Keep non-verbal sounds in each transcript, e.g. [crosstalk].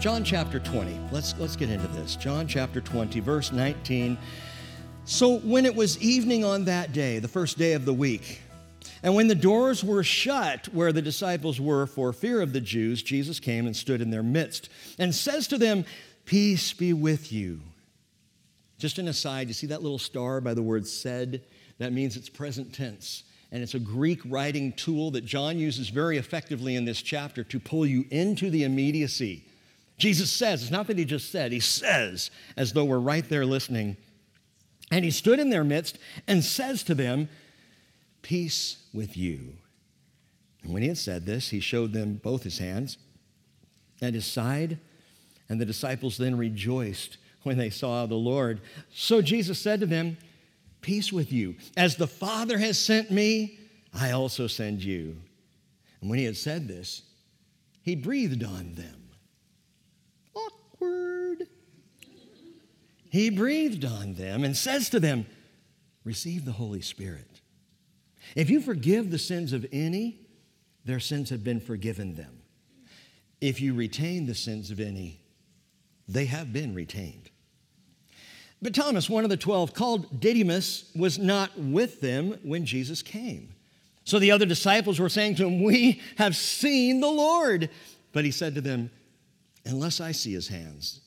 John chapter 20. Let's, let's get into this. John chapter 20, verse 19. So when it was evening on that day, the first day of the week, and when the doors were shut where the disciples were for fear of the Jews, Jesus came and stood in their midst and says to them, Peace be with you. Just an aside, you see that little star by the word said? That means it's present tense. And it's a Greek writing tool that John uses very effectively in this chapter to pull you into the immediacy Jesus says, it's not that he just said, he says, as though we're right there listening. And he stood in their midst and says to them, Peace with you. And when he had said this, he showed them both his hands and his side. And the disciples then rejoiced when they saw the Lord. So Jesus said to them, Peace with you. As the Father has sent me, I also send you. And when he had said this, he breathed on them he breathed on them and says to them, Receive the Holy Spirit. If you forgive the sins of any, their sins have been forgiven them. If you retain the sins of any, they have been retained. But Thomas, one of the twelve, called Didymus, was not with them when Jesus came. So the other disciples were saying to him, We have seen the Lord. But he said to them, Unless I see his hands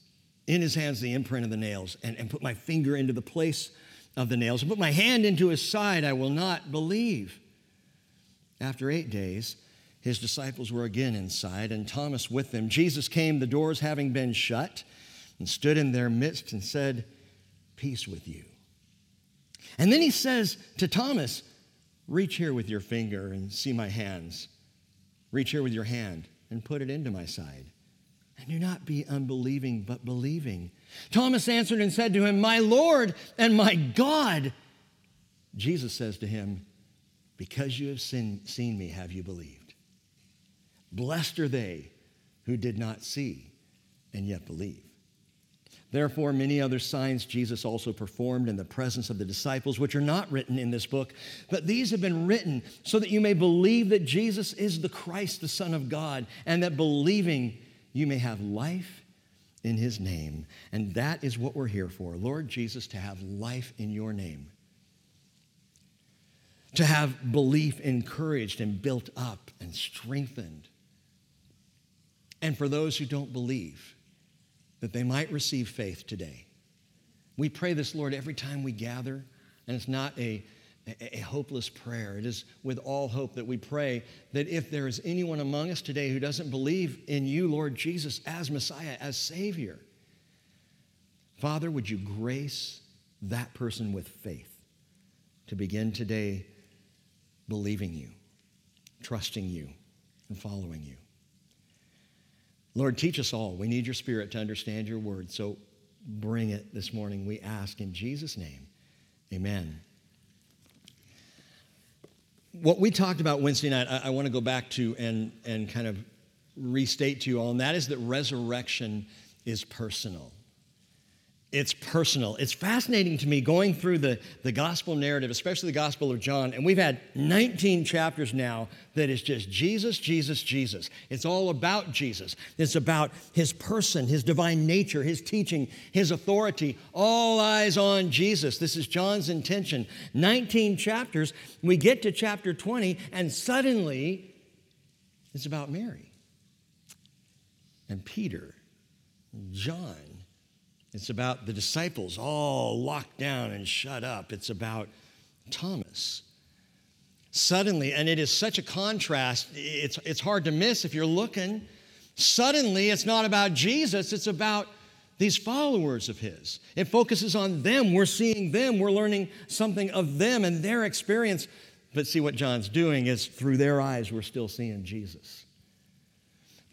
in his hands the imprint of the nails, and, and put my finger into the place of the nails, and put my hand into his side, I will not believe. After eight days, his disciples were again inside, and Thomas with them. Jesus came, the doors having been shut, and stood in their midst and said, Peace with you. And then he says to Thomas, Reach here with your finger and see my hands. Reach here with your hand and put it into my side and do not be unbelieving, but believing. Thomas answered and said to him, My Lord and my God. Jesus says to him, Because you have seen, seen me, have you believed? Blessed are they who did not see and yet believe. Therefore, many other signs Jesus also performed in the presence of the disciples, which are not written in this book, but these have been written so that you may believe that Jesus is the Christ, the Son of God, and that believing you may have life in his name. And that is what we're here for. Lord Jesus, to have life in your name. To have belief encouraged and built up and strengthened. And for those who don't believe, that they might receive faith today. We pray this, Lord, every time we gather, and it's not a a, hopeless prayer. It is with all hope that we pray that if there is anyone among us today who doesn't believe in you, Lord Jesus, as Messiah, as Savior, Father, would you grace that person with faith to begin today believing you, trusting you, and following you? Lord, teach us all. We need your spirit to understand your word. So bring it this morning, we ask in Jesus' name. Amen what we talked about Wednesday night, I, I want to go back to and, and kind of restate to you all, and that is that resurrection is personal. It's personal. It's fascinating to me going through the, the gospel narrative, especially the Gospel of John. And we've had 19 chapters now that is just Jesus, Jesus, Jesus. It's all about Jesus. It's about his person, his divine nature, his teaching, his authority. All eyes on Jesus. This is John's intention. 19 chapters. We get to chapter 20, and suddenly it's about Mary and Peter, John it's about the disciples all locked down and shut up. It's about Thomas. Suddenly, and it is such a contrast, it's, it's hard to miss if you're looking. Suddenly, it's not about Jesus, it's about these followers of his. It focuses on them. We're seeing them, we're learning something of them and their experience. But see, what John's doing is through their eyes, we're still seeing Jesus.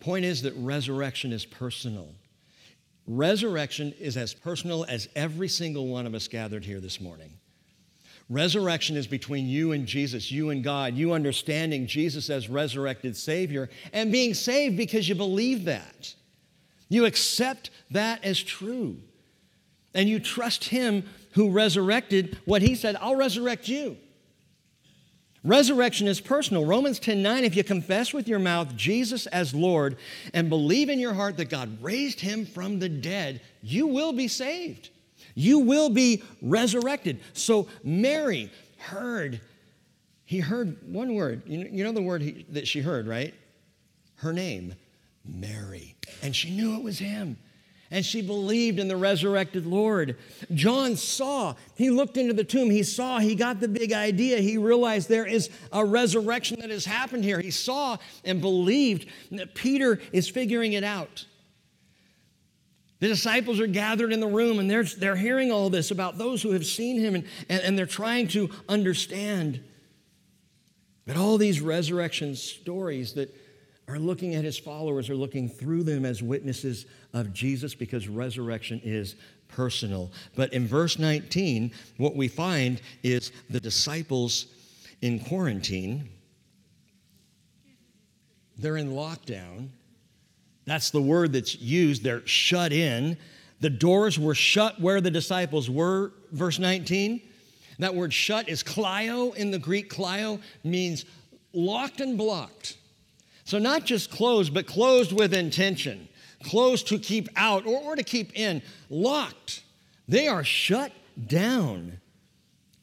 Point is that resurrection is personal. Resurrection is as personal as every single one of us gathered here this morning. Resurrection is between you and Jesus, you and God, you understanding Jesus as resurrected Savior and being saved because you believe that. You accept that as true. And you trust Him who resurrected what He said, I'll resurrect you. Resurrection is personal. Romans 10 9, if you confess with your mouth Jesus as Lord and believe in your heart that God raised him from the dead, you will be saved. You will be resurrected. So Mary heard, he heard one word. You know, you know the word he, that she heard, right? Her name, Mary. And she knew it was him and she believed in the resurrected Lord. John saw, he looked into the tomb, he saw, he got the big idea. He realized there is a resurrection that has happened here. He saw and believed that Peter is figuring it out. The disciples are gathered in the room and they're, they're hearing all this about those who have seen him and, and, and they're trying to understand. But all these resurrection stories that are looking at his followers, are looking through them as witnesses of Jesus because resurrection is personal. But in verse 19, what we find is the disciples in quarantine, they're in lockdown. That's the word that's used. They're shut in. The doors were shut where the disciples were, verse 19. That word shut is kleio in the Greek. Kleio means locked and blocked. So, not just closed, but closed with intention, closed to keep out or, or to keep in, locked. They are shut down,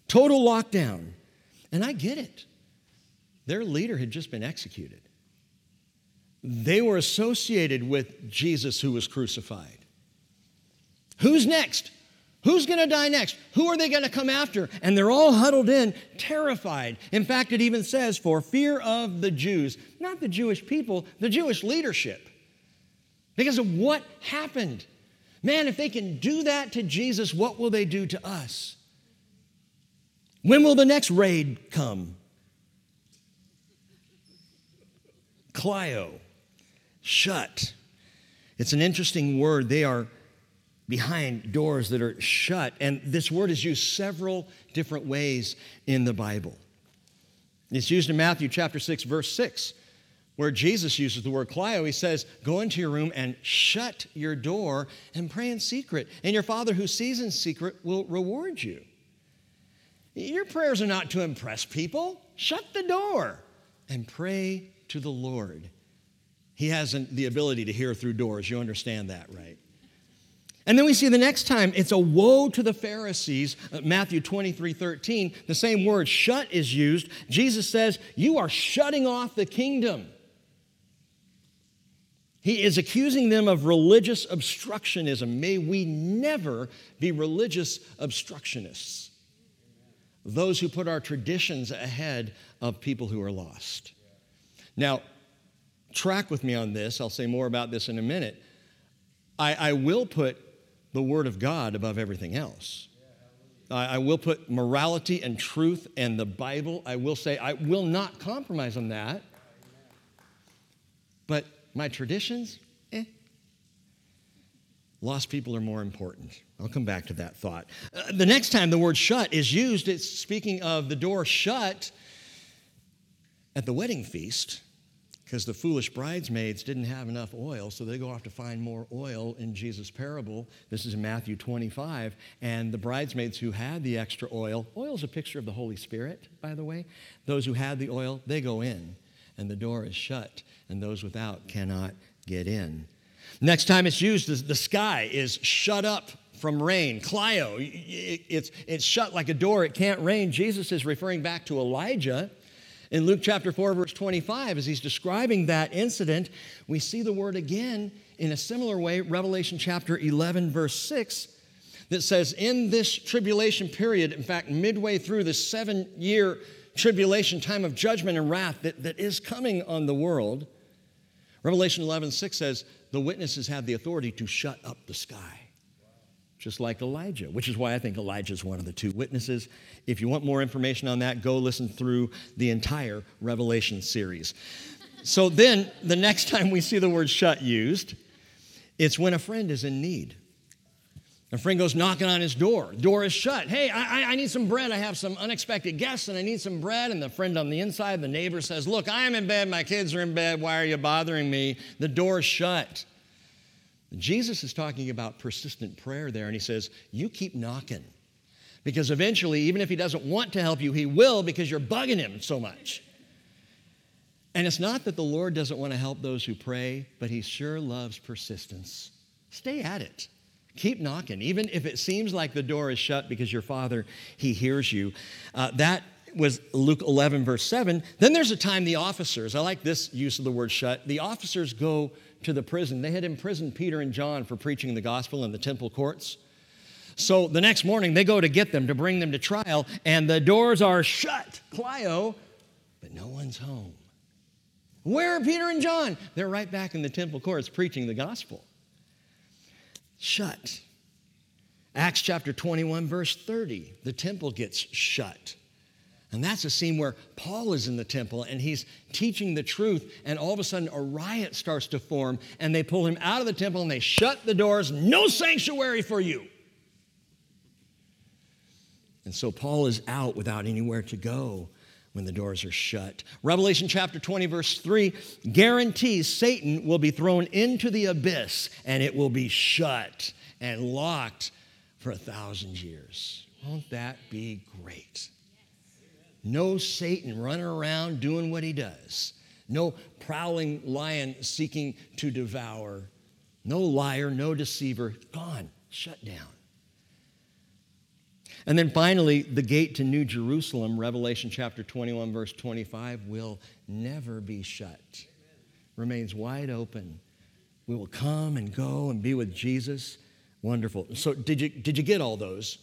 total lockdown. And I get it. Their leader had just been executed. They were associated with Jesus who was crucified. Who's next? Who's going to die next? Who are they going to come after? And they're all huddled in, terrified. In fact, it even says, for fear of the Jews, not the Jewish people, the Jewish leadership, because of what happened. Man, if they can do that to Jesus, what will they do to us? When will the next raid come? kleio, shut. It's an interesting word. They are behind doors that are shut. And this word is used several different ways in the Bible. It's used in Matthew chapter 6, verse 6, where Jesus uses the word kleio. He says, Go into your room and shut your door and pray in secret, and your Father who sees in secret will reward you. Your prayers are not to impress people. Shut the door and pray to the Lord. He has the ability to hear through doors. You understand that, right? And then we see the next time it's a woe to the Pharisees, uh, Matthew 23 13. The same word, shut, is used. Jesus says, You are shutting off the kingdom. He is accusing them of religious obstructionism. May we never be religious obstructionists, those who put our traditions ahead of people who are lost. Now, track with me on this. I'll say more about this in a minute. I, I will put the Word of God above everything else. I, I will put morality and truth and the Bible, I will say, I will not compromise on that. But my traditions, eh. Lost people are more important. I'll come back to that thought. Uh, the next time the word shut is used, it's speaking of the door shut at the wedding feast because the foolish bridesmaids didn't have enough oil, so they go off to find more oil in Jesus' parable. This is in Matthew 25. And the bridesmaids who had the extra oil, oil is a picture of the Holy Spirit, by the way. Those who had the oil, they go in, and the door is shut, and those without cannot get in. Next time it's used, the sky is shut up from rain. kleio, it's, it's shut like a door, it can't rain. Jesus is referring back to Elijah in Luke chapter 4, verse 25, as he's describing that incident, we see the word again in a similar way, Revelation chapter 11, verse 6, that says, In this tribulation period, in fact, midway through this seven year tribulation time of judgment and wrath that, that is coming on the world, Revelation 11, 6 says, The witnesses have the authority to shut up the sky just like Elijah, which is why I think Elijah is one of the two witnesses. If you want more information on that, go listen through the entire Revelation series. So then, the next [laughs] time we see the word shut used, it's when a friend is in need. A friend goes knocking on his door. Door is shut. Hey, I, I, need some bread. I have some unexpected guests and I need some bread. And the friend on the inside, the neighbor says, Look, I am in bed. My kids are in bed. Why are you bothering me? The door is shut. Jesus is talking about persistent prayer there, and he says, You keep knocking. Because eventually, even if he doesn't want to help you, he will because you're bugging him so much. And it's not that the Lord doesn't want to help those who pray, but he sure loves persistence. Stay at it. Keep knocking, even if it seems like the door is shut because your father, he hears you. Uh, that was Luke 11, verse 7. Then there's a time the officers, I like this use of the word shut, the officers go to the prison. They had imprisoned Peter and John for preaching the gospel in the temple courts. So the next morning, they go to get them to bring them to trial, and the doors are shut, kleio, but no one's home. Where are Peter and John? They're right back in the temple courts preaching the gospel. Shut. Acts chapter 21, verse 30, the temple gets shut. And that's a scene where Paul is in the temple and he's teaching the truth, and all of a sudden a riot starts to form, and they pull him out of the temple and they shut the doors. No sanctuary for you. And so Paul is out without anywhere to go when the doors are shut. Revelation chapter 20, verse 3 guarantees Satan will be thrown into the abyss and it will be shut and locked for a thousand years. Won't that be great? No Satan running around doing what he does. No prowling lion seeking to devour. No liar, no deceiver. Gone, shut down. And then finally, the gate to New Jerusalem, Revelation chapter 21, verse 25, will never be shut. Remains wide open. We will come and go and be with Jesus. Wonderful. So, did you, did you get all those?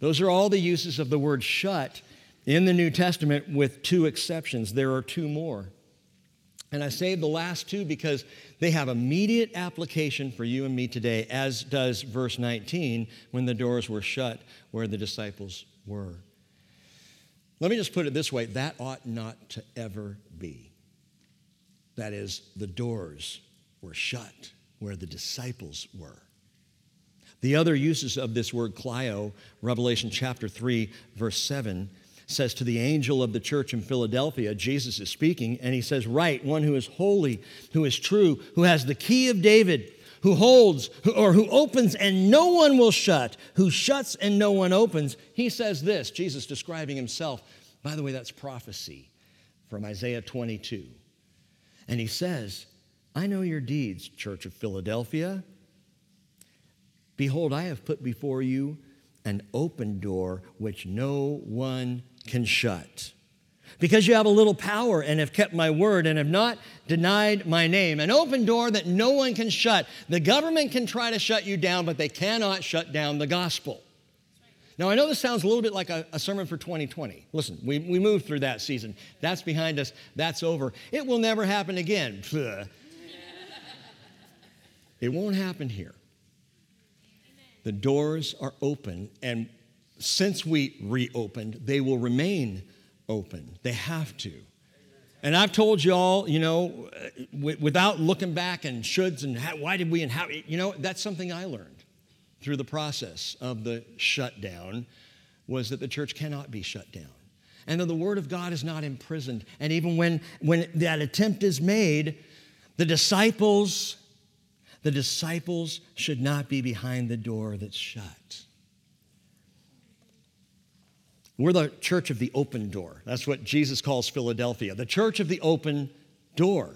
Those are all the uses of the word shut in the New Testament, with two exceptions. There are two more. And I saved the last two because they have immediate application for you and me today, as does verse 19 when the doors were shut where the disciples were. Let me just put it this way that ought not to ever be. That is, the doors were shut where the disciples were. The other uses of this word kleio, Revelation chapter 3, verse 7, says to the angel of the church in Philadelphia, Jesus is speaking, and he says, Right, one who is holy, who is true, who has the key of David, who holds or who opens and no one will shut, who shuts and no one opens. He says this, Jesus describing himself. By the way, that's prophecy from Isaiah 22. And he says, I know your deeds, Church of Philadelphia. Behold, I have put before you an open door which no one can shut. Because you have a little power and have kept my word and have not denied my name. An open door that no one can shut. The government can try to shut you down, but they cannot shut down the gospel. Now, I know this sounds a little bit like a, a, sermon for 2020. Listen, we, we moved through that season. That's behind us. That's over. It will never happen again. it won't happen here. The doors are open, and since we reopened, they will remain open. They have to. And I've told you all, you know, uh, w- without looking back and shoulds and how, why did we and how, you know, that's something I learned through the process of the shutdown was that the church cannot be shut down. And that the word of God is not imprisoned. And even when, when that attempt is made, the disciples, the disciples should not be behind the door that's shut. We're the church of the open door. That's what Jesus calls Philadelphia, the church of the open door.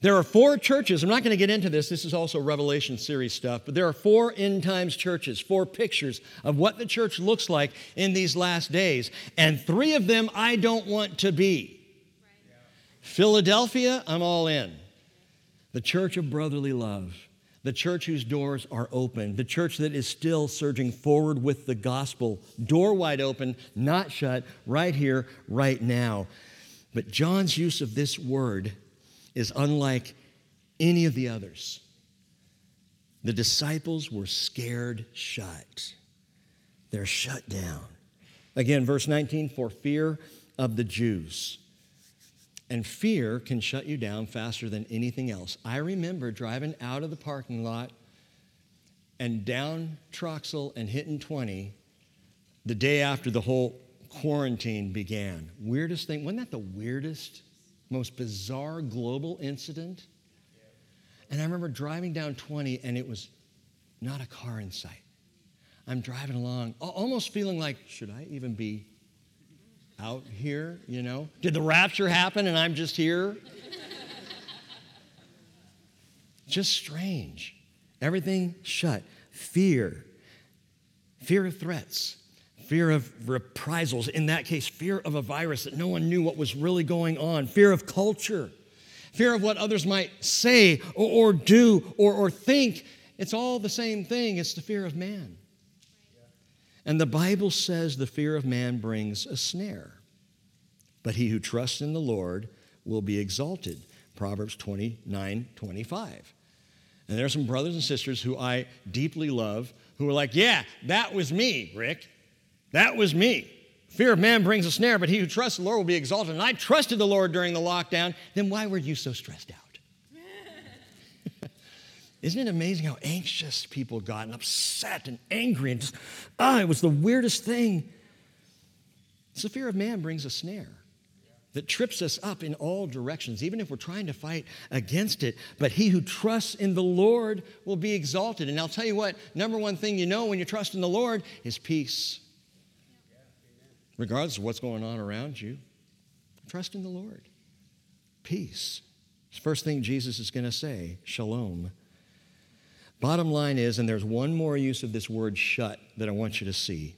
There are four churches. I'm not going to get into this. This is also Revelation series stuff. But there are four end times churches, four pictures of what the church looks like in these last days. And three of them I don't want to be. Philadelphia, I'm all in. The church of brotherly love the church whose doors are open, the church that is still surging forward with the gospel, door wide open, not shut, right here, right now. But John's use of this word is unlike any of the others. The disciples were scared shut. They're shut down. Again, verse 19, for fear of the Jews. And fear can shut you down faster than anything else. I remember driving out of the parking lot and down Troxell and hitting 20 the day after the whole quarantine began. Weirdest thing, wasn't that the weirdest, most bizarre global incident? And I remember driving down 20 and it was not a car in sight. I'm driving along, almost feeling like, should I even be out here? You know? Did the rapture happen and I'm just here? just strange. Everything shut. Fear. Fear of threats. Fear of reprisals. In that case, fear of a virus that no one knew what was really going on. Fear of culture. Fear of what others might say or, or do or, or think. It's all the same thing. It's the fear of man. And the Bible says the fear of man brings a snare. But he who trusts in the Lord will be exalted. Proverbs 29 25. And there are some brothers and sisters who I deeply love who are like, Yeah, that was me, Rick. That was me. Fear of man brings a snare, but he who trusts the Lord will be exalted. And I trusted the Lord during the lockdown. Then why were you so stressed out? Isn't it amazing how anxious people got and upset and angry and just, ah, it was the weirdest thing. It's the fear of man brings a snare that trips us up in all directions, even if we're trying to fight against it. But he who trusts in the Lord will be exalted. And I'll tell you what, number one thing you know when you trust in the Lord is peace. Regardless of what's going on around you, trust in the Lord. Peace. First thing Jesus is going to say, shalom. Bottom line is, and there's one more use of this word shut that I want you to see.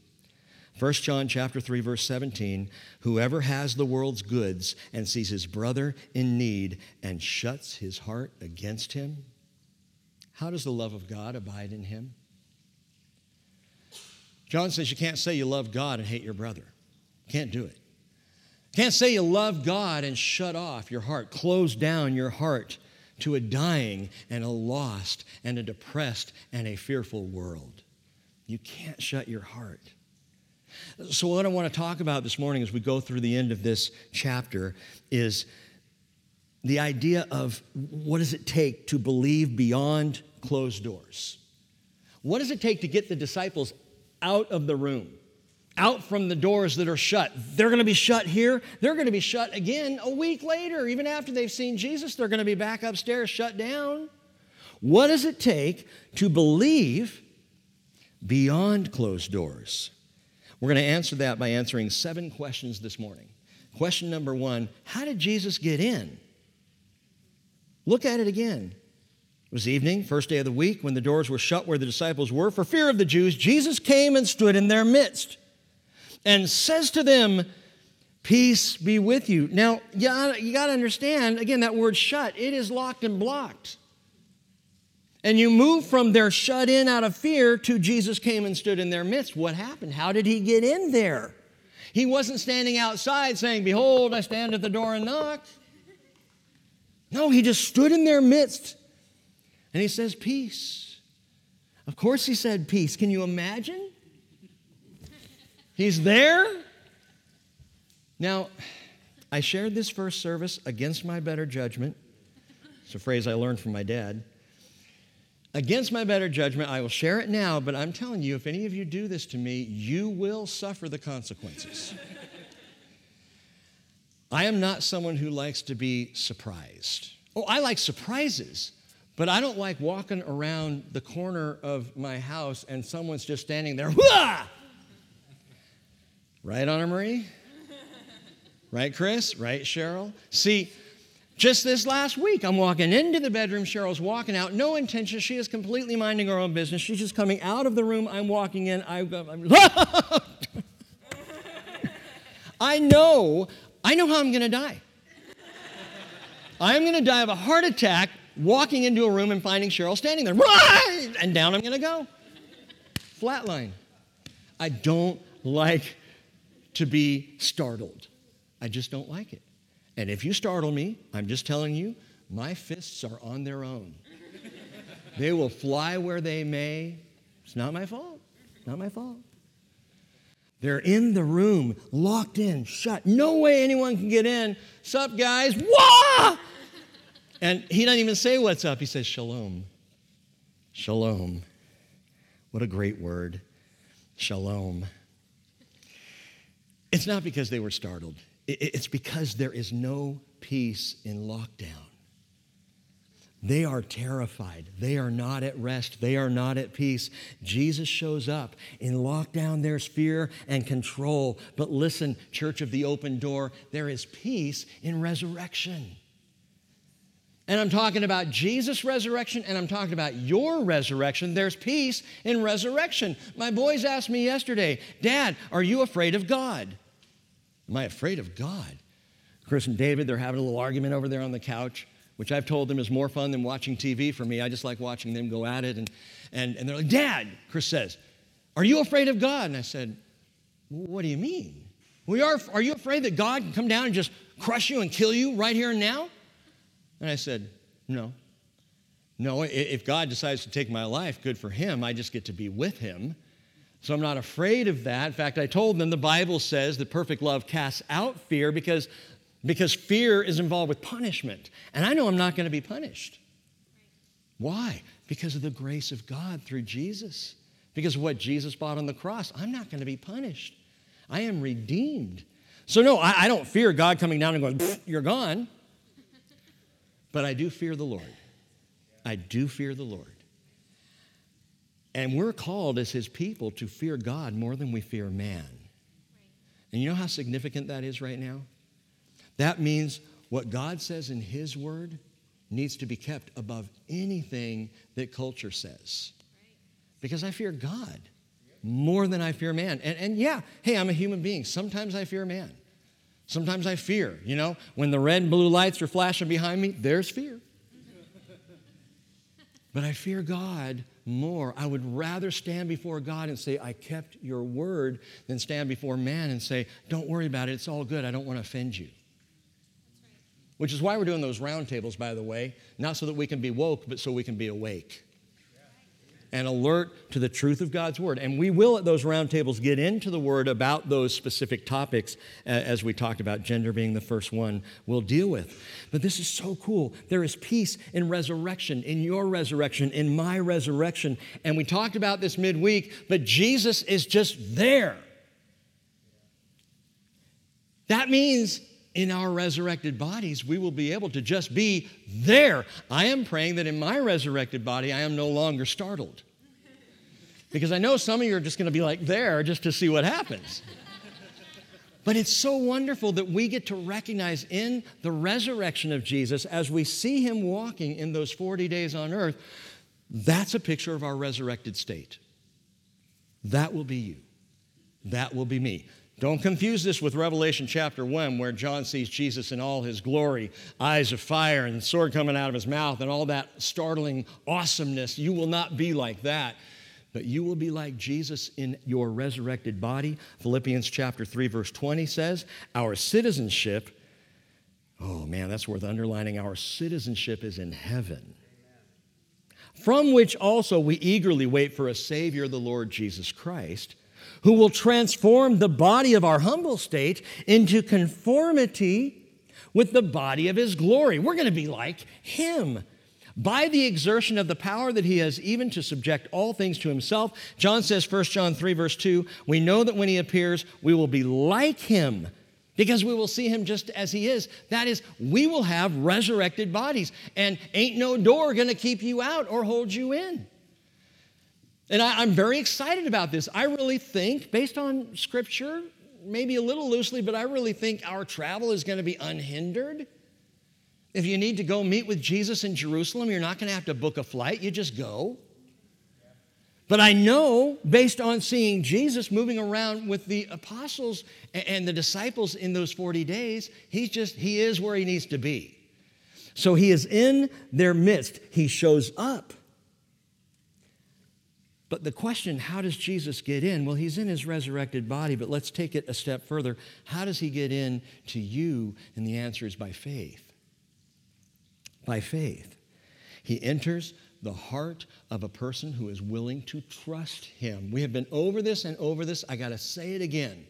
1 John chapter 3 verse 17 whoever has the world's goods and sees his brother in need and shuts his heart against him how does the love of God abide in him? John says you can't say you love God and hate your brother. Can't do it. Can't say you love God and shut off your heart close down your heart to a dying and a lost and a depressed and a fearful world. You can't shut your heart. So, what I want to talk about this morning as we go through the end of this chapter is the idea of what does it take to believe beyond closed doors? What does it take to get the disciples out of the room? Out from the doors that are shut. They're going to be shut here. They're going to be shut again a week later. Even after they've seen Jesus, they're going to be back upstairs shut down. What does it take to believe beyond closed doors? We're going to answer that by answering seven questions this morning. Question number one How did Jesus get in? Look at it again. It was evening, first day of the week, when the doors were shut where the disciples were. For fear of the Jews, Jesus came and stood in their midst and says to them, Peace be with you. Now, you got, you got to understand, again, that word shut, it is locked and blocked. And you move from their shut in out of fear to Jesus came and stood in their midst. What happened? How did he get in there? He wasn't standing outside saying, Behold, I stand at the door and knock. No, he just stood in their midst and he says, Peace. Of course, he said peace. Can you imagine? He's there. Now, I shared this first service against my better judgment. It's a phrase I learned from my dad. Against my better judgment, I will share it now, but I'm telling you, if any of you do this to me, you will suffer the consequences. I am not someone who likes to be surprised. Oh, I like surprises, but I don't like walking around the corner of my house and someone's just standing there. Right, Anna Marie? Right, Chris? Right, Cheryl? See, just this last week, I'm walking into the bedroom. Cheryl's walking out. No intention. She is completely minding her own business. She's just coming out of the room. I'm walking in. I, I'm, [laughs] I know, I know how I'm going to die. I'm going to die of a heart attack walking into a room and finding Cheryl standing there. [laughs] And down I'm going to go. Flatline. I don't like to be startled. I just don't like it. And if you startle me, I'm just telling you, my fists are on their own. they will fly where they may. It's not my fault. Not my fault. They're in the room, locked in, shut. No way anyone can get in. Sup, guys? Wah! And he doesn't even say what's up. He says, Shalom. Shalom. What a great word. Shalom. It's not because they were startled, it's because there is no peace in lockdown. They are terrified. They are not at rest. They are not at peace. Jesus shows up. In lockdown, there's fear and control. But listen, Church of the Open Door, there is peace in resurrection. And I'm talking about Jesus' resurrection and I'm talking about your resurrection. There's peace in resurrection. My boys asked me yesterday, Dad, are you afraid of God? Am I afraid of God? Chris and David, they're having a little argument over there on the couch, which I've told them is more fun than watching TV for me. I just like watching them go at it. And, and, and they're like, Dad, Chris says, Are you afraid of God? And I said, What do you mean? We are, are you afraid that God can come down and just crush you and kill you right here and now? And I said, No. No, if God decides to take my life, good for him. I just get to be with him. So I'm not afraid of that. In fact, I told them the Bible says that perfect love casts out fear because, because fear is involved with punishment. And I know I'm not going to be punished. Why? Because of the grace of God through Jesus. Because of what Jesus bought on the cross. I'm not going to be punished. I am redeemed. So, no, I, I don't fear God coming down and going, you're gone. But I do fear the Lord. I do fear the Lord. And we're called as his people to fear God more than we fear man. And you know how significant that is right now? That means what God says in his word needs to be kept above anything that culture says. Because I fear God more than I fear man. And, and yeah, hey, I'm a human being. Sometimes I fear man. Sometimes I fear, you know, when the red and blue lights are flashing behind me, there's fear. But I fear God more. I would rather stand before God and say, I kept your word, than stand before man and say, Don't worry about it. It's all good. I don't want to offend you. Which is why we're doing those roundtables, by the way, not so that we can be woke, but so we can be awake and alert to the truth of God's word. And we will at those roundtables get into the word about those specific topics uh, as we talked about, gender being the first one we'll deal with. But this is so cool. There is peace in resurrection, in your resurrection, in my resurrection. And we talked about this midweek, but Jesus is just there. That means in our resurrected bodies, we will be able to just be there. I am praying that in my resurrected body, I am no longer startled. Because I know some of you are just going to be like there just to see what happens. But it's so wonderful that we get to recognize in the resurrection of Jesus, as we see him walking in those 40 days on earth, that's a picture of our resurrected state. That will be you. That will be me. Don't confuse this with Revelation chapter 1, where John sees Jesus in all his glory, eyes of fire, and sword coming out of his mouth, and all that startling awesomeness. You will not be like that, but you will be like Jesus in your resurrected body. Philippians chapter 3, verse 20 says, Our citizenship, oh man, that's worth underlining. Our citizenship is in heaven, from which also we eagerly wait for a Savior, the Lord Jesus Christ who will transform the body of our humble state into conformity with the body of his glory. We're going to be like him. By the exertion of the power that he has, even to subject all things to himself. John says, 1 John 3, verse 2, we know that when he appears, we will be like him because we will see him just as he is. That is, we will have resurrected bodies, and ain't no door gonna keep you out or hold you in. And I, am very excited about this. I really think, based on scripture, maybe a little loosely, but I really think our travel is going to be unhindered. If you need to go meet with Jesus in Jerusalem, you're not going to have to book a flight, you just go. But I know, based on seeing Jesus moving around with the apostles and the disciples in those 40 days, he's just, he is where he needs to be. So he is in their midst. He shows up. But the question, how does Jesus get in? Well, he's in his resurrected body, but let's take it a step further. How does he get in to you? And the answer is by faith. By faith. He enters the heart of a person who is willing to trust him. We have been over this and over this. I got to say it again.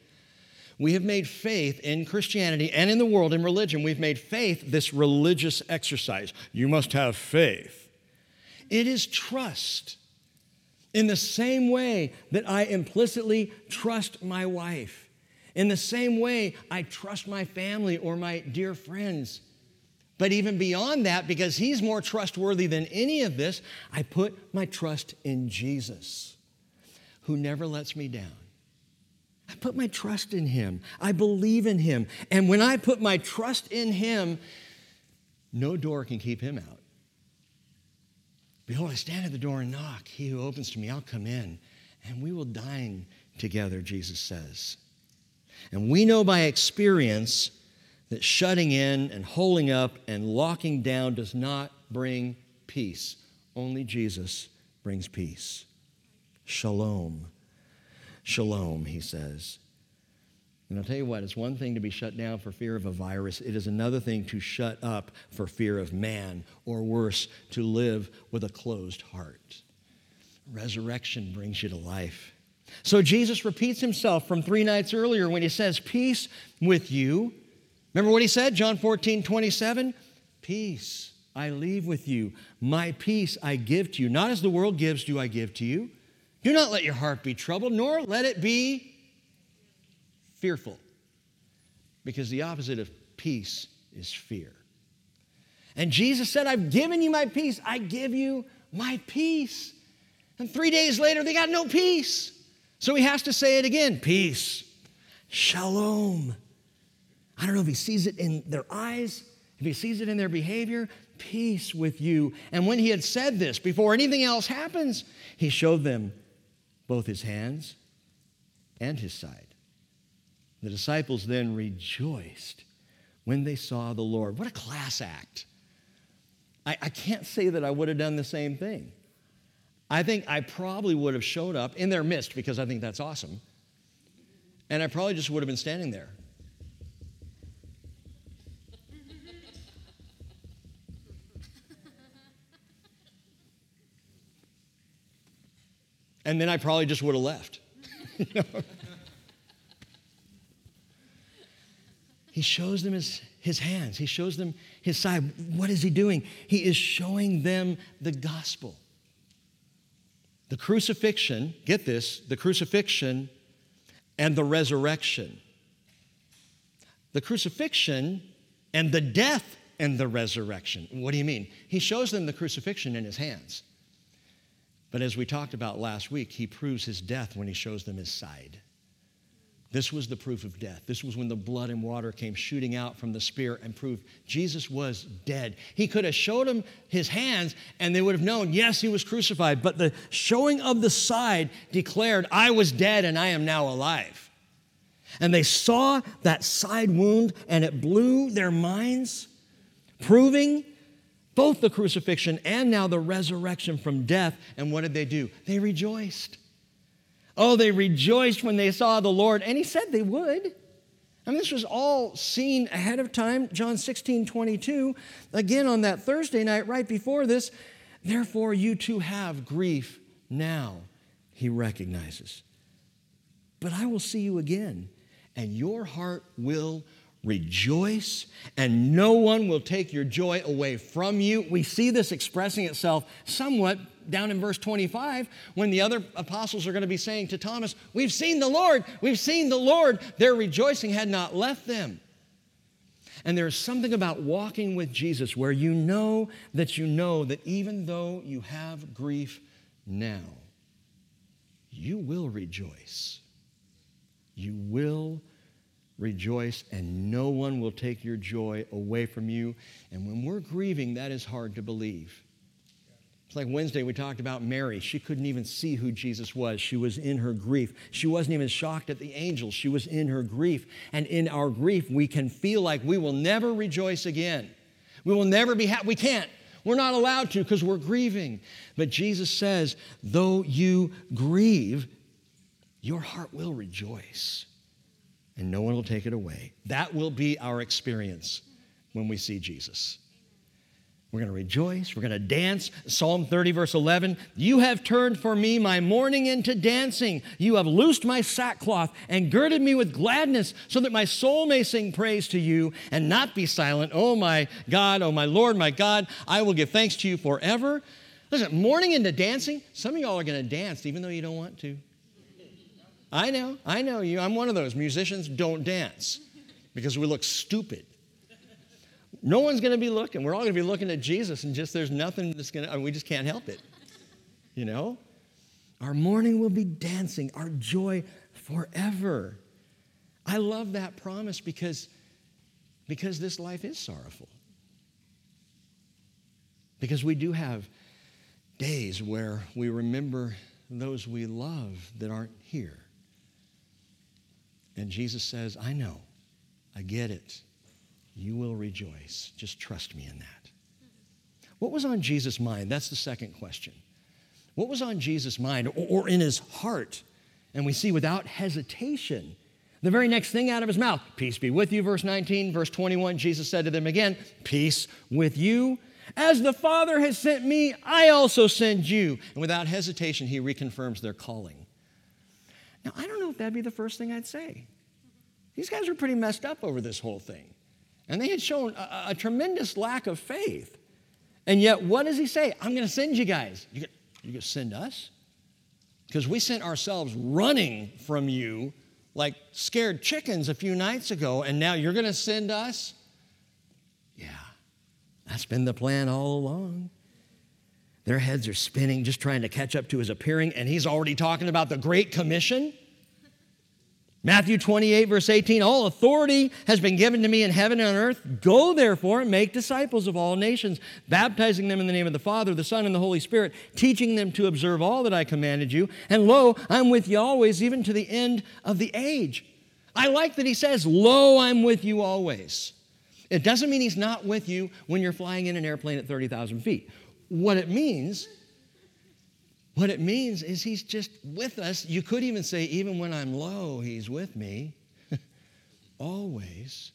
We have made faith in Christianity and in the world, in religion, we've made faith this religious exercise. You must have faith. It is trust. In the same way that I implicitly trust my wife, in the same way I trust my family or my dear friends, But even beyond that, because he's more trustworthy than any of this, I put my trust in Jesus, who never lets me down. I put my trust in him. I believe in him. And when I put my trust in him, no door can keep him out. Behold, I stand at the door and knock. He who opens to me, I'll come in, and we will dine together, Jesus says. And we know by experience that shutting in and holding up and locking down does not bring peace. Only Jesus brings peace. Shalom. Shalom, he says. And I'll tell you what, it's one thing to be shut down for fear of a virus. It is another thing to shut up for fear of man, or worse, to live with a closed heart. Resurrection brings you to life. So Jesus repeats himself from three nights earlier when he says, Peace with you. Remember what he said, John 14, 27? Peace I leave with you. My peace I give to you. Not as the world gives, do I give to you. Do not let your heart be troubled, nor let it be fearful. Because the opposite of peace is fear. And Jesus said, I've given you my peace. I give you my peace. And three days later, they got no peace. So he has to say it again peace, shalom. I don't know if he sees it in their eyes, if he sees it in their behavior, peace with you. And when he had said this, before anything else happens, he showed them both his hands and his side. The disciples then rejoiced when they saw the Lord. What a class act. I, I can't say that I would have done the same thing. I think I probably would have showed up in their midst because I think that's awesome. And I probably just would have been standing there. And then I probably just would have left. [laughs] he shows them his, his hands, he shows them his side. What is he doing? He is showing them the gospel. The crucifixion, get this, the crucifixion and the resurrection. The crucifixion and the death and the resurrection. What do you mean? He shows them the crucifixion in his hands. But as we talked about last week, he proves his death when he shows them his side. This was the proof of death. This was when the blood and water came shooting out from the spear and proved Jesus was dead. He could have showed them his hands and they would have known, yes, he was crucified. But the showing of the side declared, I was dead and I am now alive. And they saw that side wound and it blew their minds, proving both the crucifixion and now the resurrection from death. And what did they do? They rejoiced. Oh, they rejoiced when they saw the Lord, and he said they would. I mean, this was all seen ahead of time. John 16, 22. Again, on that Thursday night, right before this, therefore you too have grief now, he recognizes. But I will see you again, and your heart will rejoice, and no one will take your joy away from you. We see this expressing itself somewhat down in verse 25 when the other apostles are going to be saying to Thomas, We've seen the Lord, we've seen the Lord. Their rejoicing had not left them. And there's something about walking with Jesus where you know that you know that even though you have grief now, you will rejoice. You will rejoice, and no one will take your joy away from you. And when we're grieving, that is hard to believe. Like Wednesday, we talked about Mary. She couldn't even see who Jesus was. She was in her grief. She wasn't even shocked at the angels. She was in her grief. And in our grief, we can feel like we will never rejoice again. We will never be happy. We can't. We're not allowed to because we're grieving. But Jesus says, though you grieve, your heart will rejoice and no one will take it away. That will be our experience when we see Jesus. We're going to rejoice. We're going to dance. Psalm 30, verse 11 You have turned for me my mourning into dancing. You have loosed my sackcloth and girded me with gladness, so that my soul may sing praise to you and not be silent. Oh, my God, oh, my Lord, my God, I will give thanks to you forever. Listen, mourning into dancing, some of y'all are going to dance even though you don't want to. I know, I know you. I'm one of those. Musicians don't dance because we look stupid. No one's going to be looking. We're all going to be looking at Jesus, and just there's nothing that's going to, we just can't help it. You know? Our mourning will be dancing, our joy forever. I love that promise because, because this life is sorrowful. Because we do have days where we remember those we love that aren't here. And Jesus says, I know, I get it. You will rejoice. Just trust me in that. What was on Jesus' mind? That's the second question. What was on Jesus' mind or, in his heart? And we see without hesitation, the very next thing out of his mouth, peace be with you, verse 19, verse 21, Jesus said to them again, peace with you. As the Father has sent me, I also send you. And without hesitation, he reconfirms their calling. Now, I don't know if that'd be the first thing I'd say. These guys are pretty messed up over this whole thing. And they had shown a, a tremendous lack of faith. And yet, what does he say? I'm going to send you guys. You you going to send us? Because we sent ourselves running from you like scared chickens a few nights ago, and now you're going to send us? Yeah, that's been the plan all along. Their heads are spinning, just trying to catch up to his appearing, and he's already talking about the Great Commission. Matthew 28, verse 18 All authority has been given to me in heaven and on earth. Go therefore and make disciples of all nations, baptizing them in the name of the Father, the Son, and the Holy Spirit, teaching them to observe all that I commanded you. And lo, I'm with you always, even to the end of the age. I like that he says, Lo, I'm with you always. It doesn't mean he's not with you when you're flying in an airplane at 30,000 feet. What it means what it means is he's just with us. You could even say, even when I'm low, he's with me. [laughs] Always.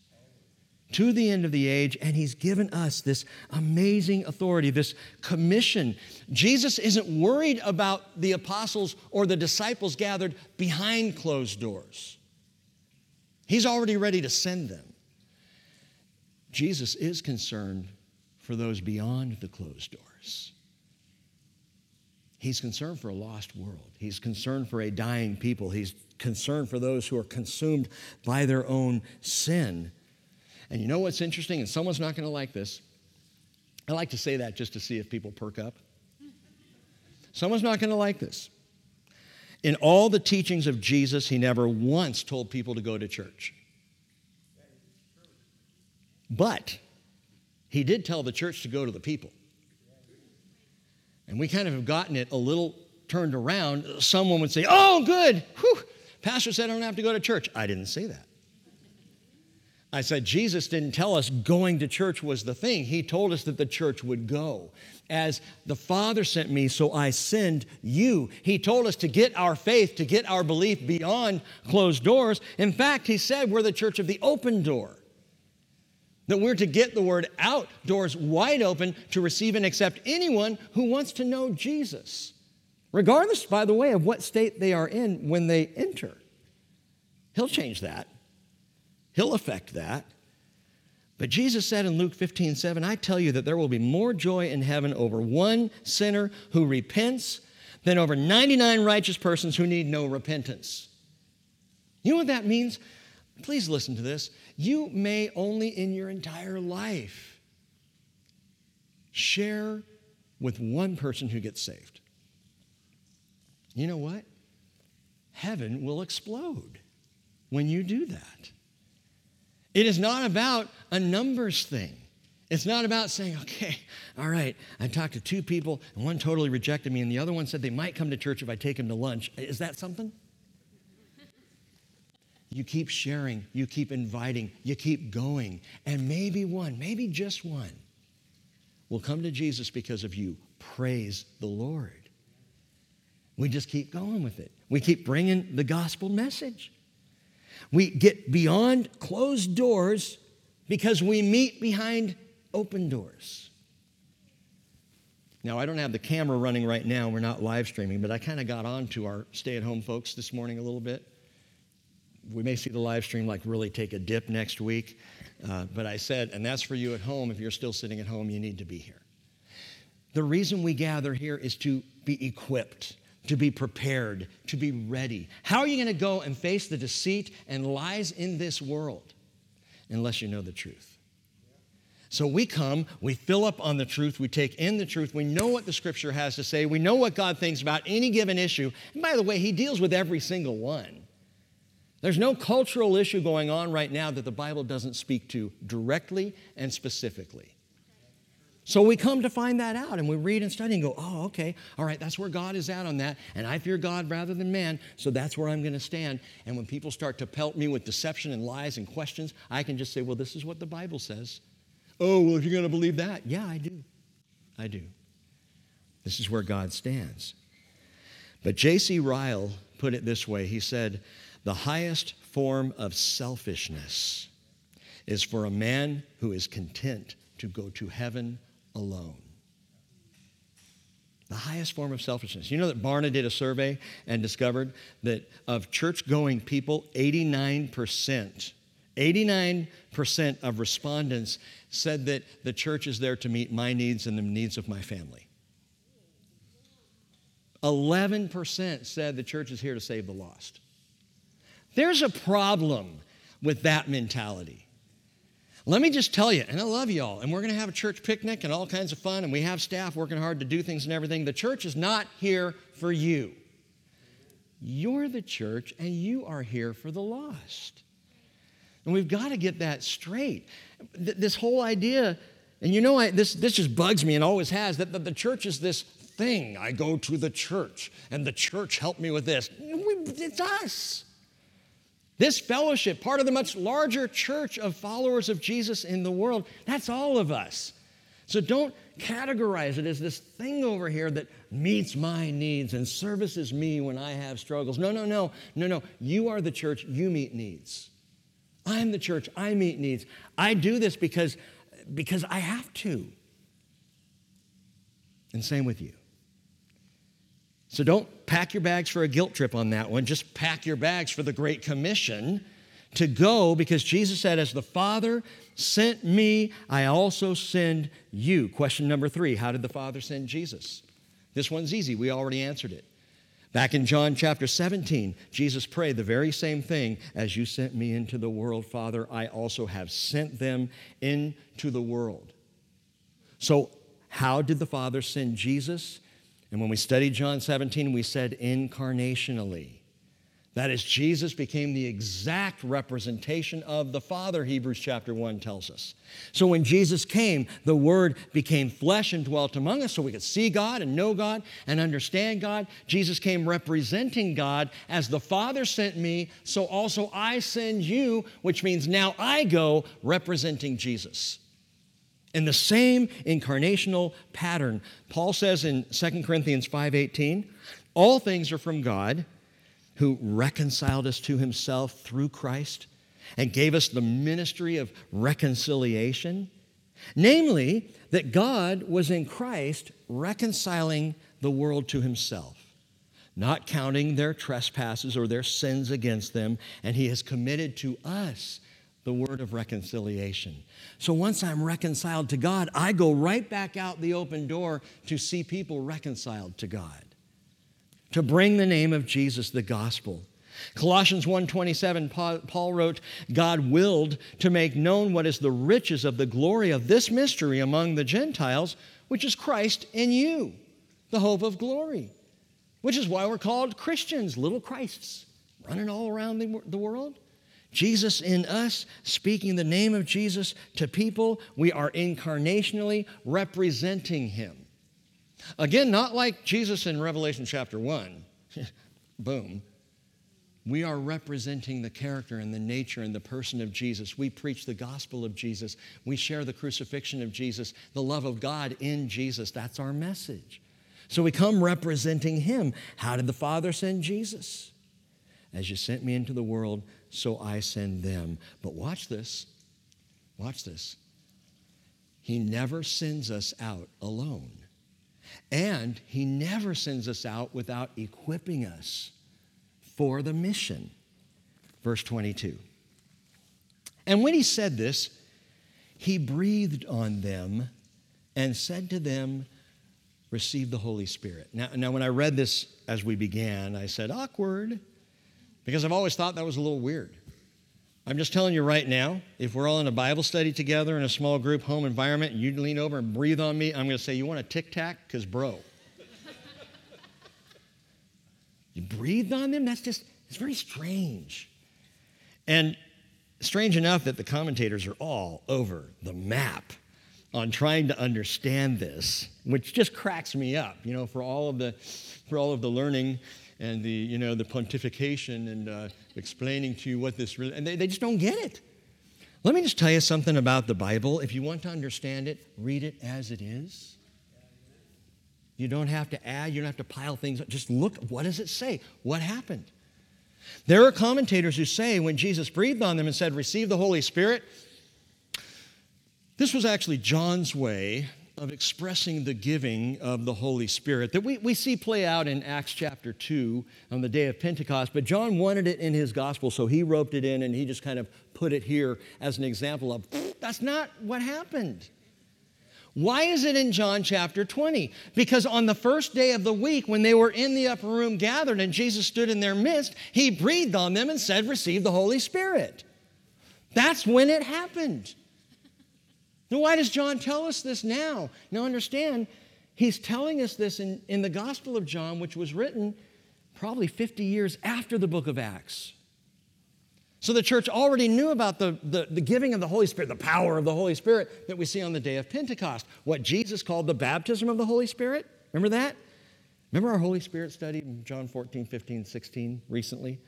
To the end of the age, and he's given us this amazing authority, this commission. Jesus isn't worried about the apostles or the disciples gathered behind closed doors. He's already ready to send them. Jesus is concerned for those beyond the closed doors. He's concerned for a lost world. He's concerned for a dying people. He's concerned for those who are consumed by their own sin. And you know what's interesting? And someone's not going to like this. I like to say that just to see if people perk up. Someone's not going to like this. In all the teachings of Jesus, he never once told people to go to church. But he did tell the church to go to the people. And we kind of have gotten it a little turned around. Someone would say, Oh, good. Whew. Pastor said I don't have to go to church. I didn't say that. I said, Jesus didn't tell us going to church was the thing. He told us that the church would go. As the Father sent me, so I send you. He told us to get our faith, to get our belief beyond closed doors. In fact, He said we're the church of the open door that we're to get the word out, doors wide open to receive and accept anyone who wants to know Jesus, regardless, by the way, of what state they are in when they enter. He'll change that, He'll affect that. But Jesus said in Luke 15, 7, I tell you that there will be more joy in heaven over one sinner who repents than over 99 righteous persons who need no repentance. You know what that means? Please listen to this. You may only in your entire life share with one person who gets saved. You know what? Heaven will explode when you do that. It is not about a numbers thing. It's not about saying, okay, all right, I talked to two people, and one totally rejected me, and the other one said they might come to church if I take them to lunch. Is that something? You keep sharing, you keep inviting, you keep going. And maybe one, maybe just one, will come to Jesus because of you. Praise the Lord. We just keep going with it. We keep bringing the gospel message. We get beyond closed doors because we meet behind open doors. Now, I don't have the camera running right now. We're not live streaming, but I kind of got on to our stay at home folks this morning a little bit we may see the live stream like really take a dip next week. Uh, but I said, and that's for you at home. If you're still sitting at home, you need to be here. The reason we gather here is to be equipped, to be prepared, to be ready. How are you going to go and face the deceit and lies in this world unless you know the truth? So we come, we fill up on the truth, we take in the truth, we know what the scripture has to say, we know what God thinks about any given issue. And by the way, He deals with every single one. There's no cultural issue going on right now that the Bible doesn't speak to directly and specifically. So we come to find that out and we read and study and go, oh, okay, all right, that's where God is at on that. And I fear God rather than man, so that's where I'm going to stand. And when people start to pelt me with deception and lies and questions, I can just say, well, this is what the Bible says. Oh, well, if you're going to believe that, yeah, I do. I do. This is where God stands. But J.C. Ryle put it this way He said, The highest form of selfishness is for a man who is content to go to heaven alone. The highest form of selfishness. You know that Barna did a survey and discovered that of church going people, 89%, 89% of respondents said that the church is there to meet my needs and the needs of my family. 11% said the church is here to save the lost. There's a problem with that mentality. Let me just tell you, and I love y'all, and we're going to have a church picnic and all kinds of fun, and we have staff working hard to do things and everything. The church is not here for you. You're the church, and you are here for the lost. And we've got to get that straight. This whole idea, and you know, I, this, this just bugs me and always has, that the, the church is this thing. I go to the church, and the church helped me with this. It's us. This fellowship, part of the much larger church of followers of Jesus in the world, that's all of us. So don't categorize it as this thing over here that meets my needs and services me when I have struggles. No, no, no, no, no. You are the church, you meet needs. I'm the church, I meet needs. I do this because, because I have to. And same with you. So don't pack your bags for a guilt trip on that one. Just pack your bags for the Great Commission to go because Jesus said, As the Father sent me, I also send you. Question number three How did the Father send Jesus? This one's easy. We already answered it. Back in John chapter 17, Jesus prayed the very same thing as you sent me into the world, Father, I also have sent them into the world. So, how did the Father send Jesus? And when we studied John 17, we said incarnationally. That is, Jesus became the exact representation of the Father, Hebrews chapter 1 tells us. So when Jesus came, the Word became flesh and dwelt among us so we could see God and know God and understand God. Jesus came representing God as the Father sent me, so also I send you, which means now I go representing Jesus. In the same incarnational pattern, Paul says in 2 Corinthians 5:18, all things are from God who reconciled us to himself through Christ and gave us the ministry of reconciliation. Namely, that God was in Christ reconciling the world to himself, not counting their trespasses or their sins against them, and he has committed to us the word of reconciliation. So once I'm reconciled to God, I go right back out the open door to see people reconciled to God to bring the name of Jesus, the gospel. Colossians 1:27 Paul wrote, God willed to make known what is the riches of the glory of this mystery among the Gentiles, which is Christ in you, the hope of glory. Which is why we're called Christians, little Christs, running all around the, the world. Jesus in us, speaking the name of Jesus to people, we are incarnationally representing him. Again, not like Jesus in Revelation chapter 1. [laughs] Boom. We are representing the character and the nature and the person of Jesus. We preach the gospel of Jesus. We share the crucifixion of Jesus, the love of God in Jesus. That's our message. So we come representing Him. How did the Father send Jesus? As you sent me into the world, so I send them. But watch this. Watch this. He never sends us out alone. And He never sends us out without equipping us for the mission. Verse 22. And when He said this, He breathed on them and said to them, Receive the Holy Spirit. Now, now, when I read this as we began, I said, Awkward, because I've always thought that was a little weird. I'm just telling you right now, if we're all in a Bible study together in a small group home environment and you lean over and breathe on me, I'm going to say, You want a tic tac? Because, bro. [laughs] you breathed on them? That's just, it's very strange. And strange enough that the commentators are all over the map on trying to understand this, which just cracks me up, you know, for all of the, for all of the learning and the, you know, the pontification and uh, explaining to you what this really, and they, they just don't get it. Let me just tell you something about the Bible. If you want to understand it, read it as it is. You don't have to add, you don't have to pile things up. Just look, what does it say? What happened? There are commentators who say when Jesus breathed on them and said, Receive the Holy Spirit, this was actually John's way of expressing the giving of the Holy Spirit that we, we see play out in Acts chapter 2 on the day of Pentecost. But John wanted it in his gospel, so he roped it in and he just kind of put it here as an example of that's not what happened. Why is it in John chapter 20? Because on the first day of the week, when they were in the upper room gathered and Jesus stood in their midst, he breathed on them and said, Receive the Holy Spirit. That's when it happened. Now, why does John tell us this now? Now, understand, he's telling us this in, in the Gospel of John, which was written probably 50 years after the book of Acts. So the church already knew about the, the, the, giving of the Holy Spirit, the power of the Holy Spirit that we see on the day of Pentecost, what Jesus called the baptism of the Holy Spirit. Remember that? Remember our Holy Spirit study in John 14, 15, 16 recently?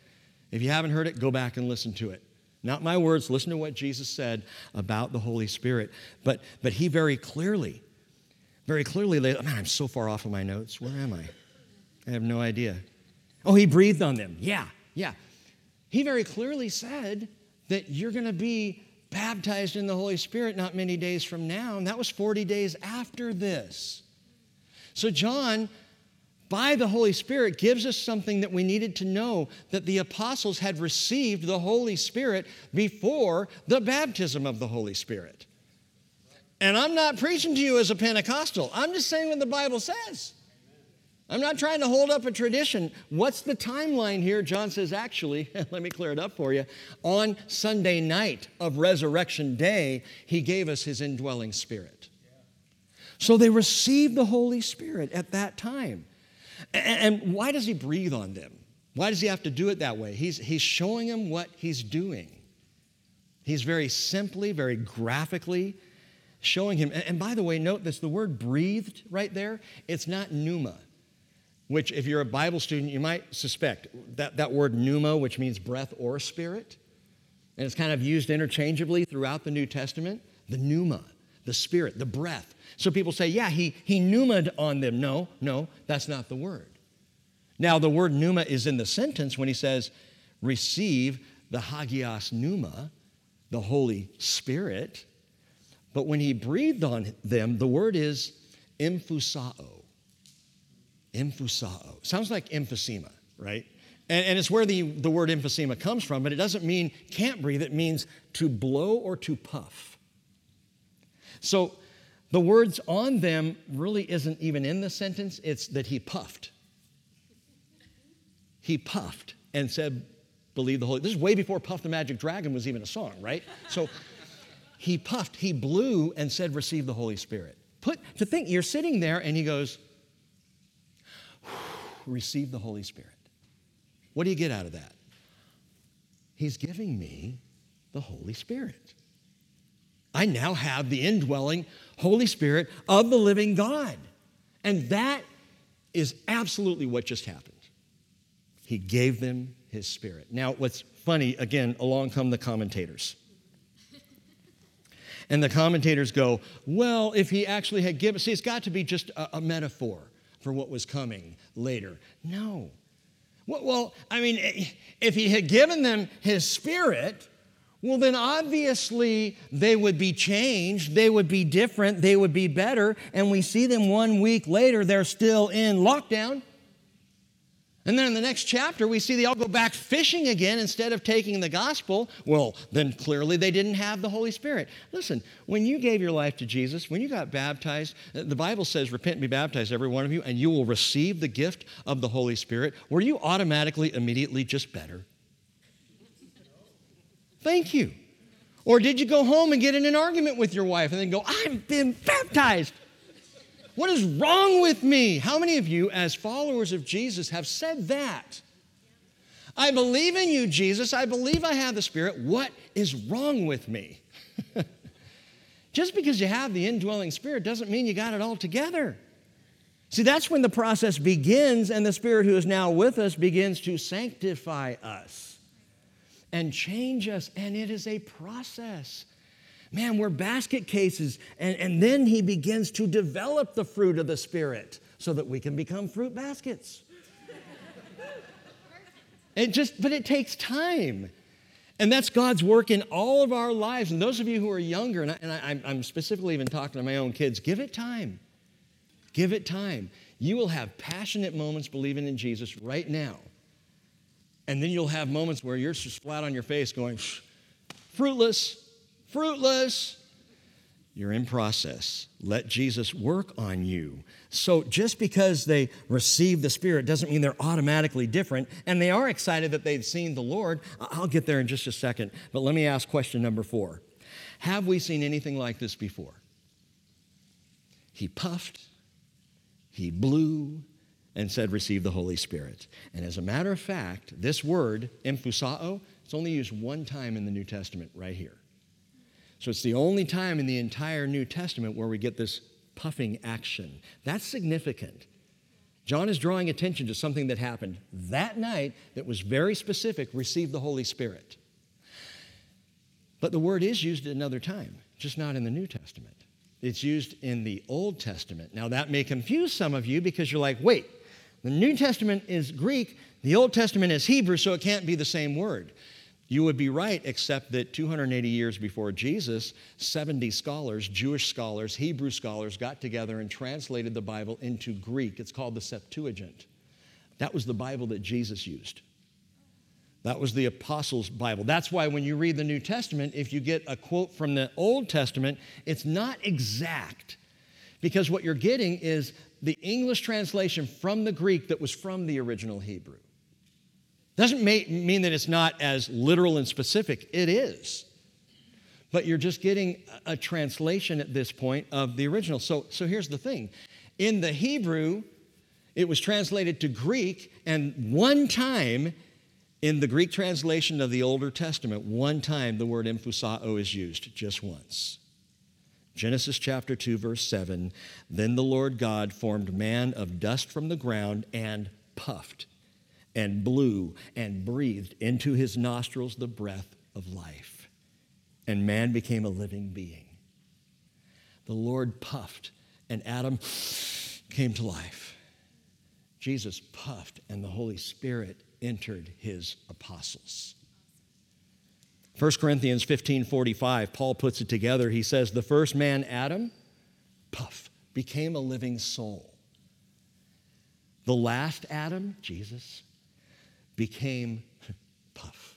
If you haven't heard it, go back and listen to it. Not my words, listen to what Jesus said about the Holy Spirit. But, but he very clearly, very clearly laid, man, I'm so far off of my notes. Where am I? I have no idea. Oh, he breathed on them. Yeah, yeah. He very clearly said that you're going to be baptized in the Holy Spirit not many days from now. And that was 40 days after this. So, John by the Holy Spirit gives us something that we needed to know that the apostles had received the Holy Spirit before the baptism of the Holy Spirit. And I'm not preaching to you as a Pentecostal, I'm just saying what the Bible says. I'm not trying to hold up a tradition. What's the timeline here? John says, actually, [laughs] let me clear it up for you. On Sunday night of Resurrection Day, he gave us his indwelling spirit. So they received the Holy Spirit at that time. And why does he breathe on them? Why does he have to do it that way? He's, he's showing them what he's doing. He's very simply, very graphically showing him. And, by the way, note this the word breathed right there, it's not pneuma, which, if you're a Bible student, you might suspect that, that word pneuma, which means breath or spirit. And it's kind of used interchangeably throughout the New Testament. The pneuma, the spirit, the breath. So people say, yeah, he, he pneumaed on them. No, no, that's not the word. Now, the word pneuma is in the sentence when he says, receive the hagios pneuma, the Holy Spirit. But when he breathed on them, the word is emphusao. Emphusao. Sounds like emphysema, right? And, and, it's where the, the word emphysema comes from, but it doesn't mean can't breathe. It means to blow or to puff. So the words on them really isn't even in the sentence, it's that he puffed. He puffed and said, Believe the Holy. This is way before Puff the Magic Dragon was even a song, right? So [laughs] he puffed, he blew and said, Receive the Holy Spirit. Put to think, you're sitting there and he goes, Receive the Holy Spirit. What do you get out of that? He's giving me the Holy Spirit. I now have the indwelling Holy Spirit of the living God. And that is absolutely what just happened. He gave them his spirit. Now, what's funny, again, along come the commentators. And the commentators go, well, if he actually had given, see, it's got to be just a, a metaphor for what was coming later. No. Well, I mean, if he had given them his spirit, well, then obviously they would be changed, they would be different, they would be better, and we see them one week later, they're still in lockdown. And then in the next chapter, we see they all go back fishing again instead of taking the gospel. Well, then clearly they didn't have the Holy Spirit. Listen, when you gave your life to Jesus, when you got baptized, uh, the Bible says, Repent and be baptized, every one of you, and you will receive the gift of the Holy Spirit. Were you automatically, immediately just better? Thank you. Or did you go home and get in an argument with your wife and then go, I've been baptized? What is wrong with me? How many of you, as followers of Jesus, have said that? I believe in you, Jesus. I believe I have the Spirit. What is wrong with me? [laughs] Just because you have the indwelling Spirit doesn't mean you got it all together. See, that's when the process begins, and the Spirit who is now with us begins to sanctify us and change us, and it is a process. Man, we're basket cases, and, and then He begins to develop the fruit of the Spirit so that we can become fruit baskets. It just, but it takes time. And that's God's work in all of our lives. And those of you who are younger, and, I, and I, I'm specifically even talking to my own kids, give it time. Give it time. You will have passionate moments believing in Jesus right now. And then you'll have moments where you're just flat on your face going, fruitless, fruitless. You're in process. Let Jesus work on you. So just because they receive the Spirit doesn't mean they're automatically different. And they are excited that they've seen the Lord. I'll get there in just a second. But let me ask question number four Have we seen anything like this before? He puffed, he blew, and said, Receive the Holy Spirit. And as a matter of fact, this word, emphusao, it's only used one time in the New Testament, right here. So it's the only time in the entire New Testament where we get this puffing action. That's significant. John is drawing attention to something that happened that night that was very specific receive the Holy Spirit. But the word is used at another time, just not in the New Testament. It's used in the Old Testament. Now, that may confuse some of you because you're like, wait, the New Testament is Greek, the Old Testament is Hebrew, so it can't be the same word. You would be right, except that 280 years before Jesus, 70 scholars, Jewish scholars, Hebrew scholars, got together and translated the Bible into Greek. It's called the Septuagint. That was the Bible that Jesus used. That was the Apostles' Bible. That's why when you read the New Testament, if you get a quote from the Old Testament, it's not exact. Because what you're getting is the English translation from the Greek that was from the original Hebrew. Doesn't mean that it's not as literal and specific, it is. But you're just getting a translation at this point of the original. So, so here's the thing in the Hebrew, it was translated to Greek, and one time in the Greek translation of the Older Testament, one time the word emphusao is used, just once. Genesis chapter 2, verse 7 Then the Lord God formed man of dust from the ground and puffed and blew and breathed into his nostrils the breath of life. And man became a living being. The Lord puffed, and Adam came to life. Jesus puffed, and the Holy Spirit entered his apostles. 1 Corinthians 15 45, Paul puts it together. He says, The first man, Adam, puff, became a living soul. The last Adam, Jesus, became [laughs] puff,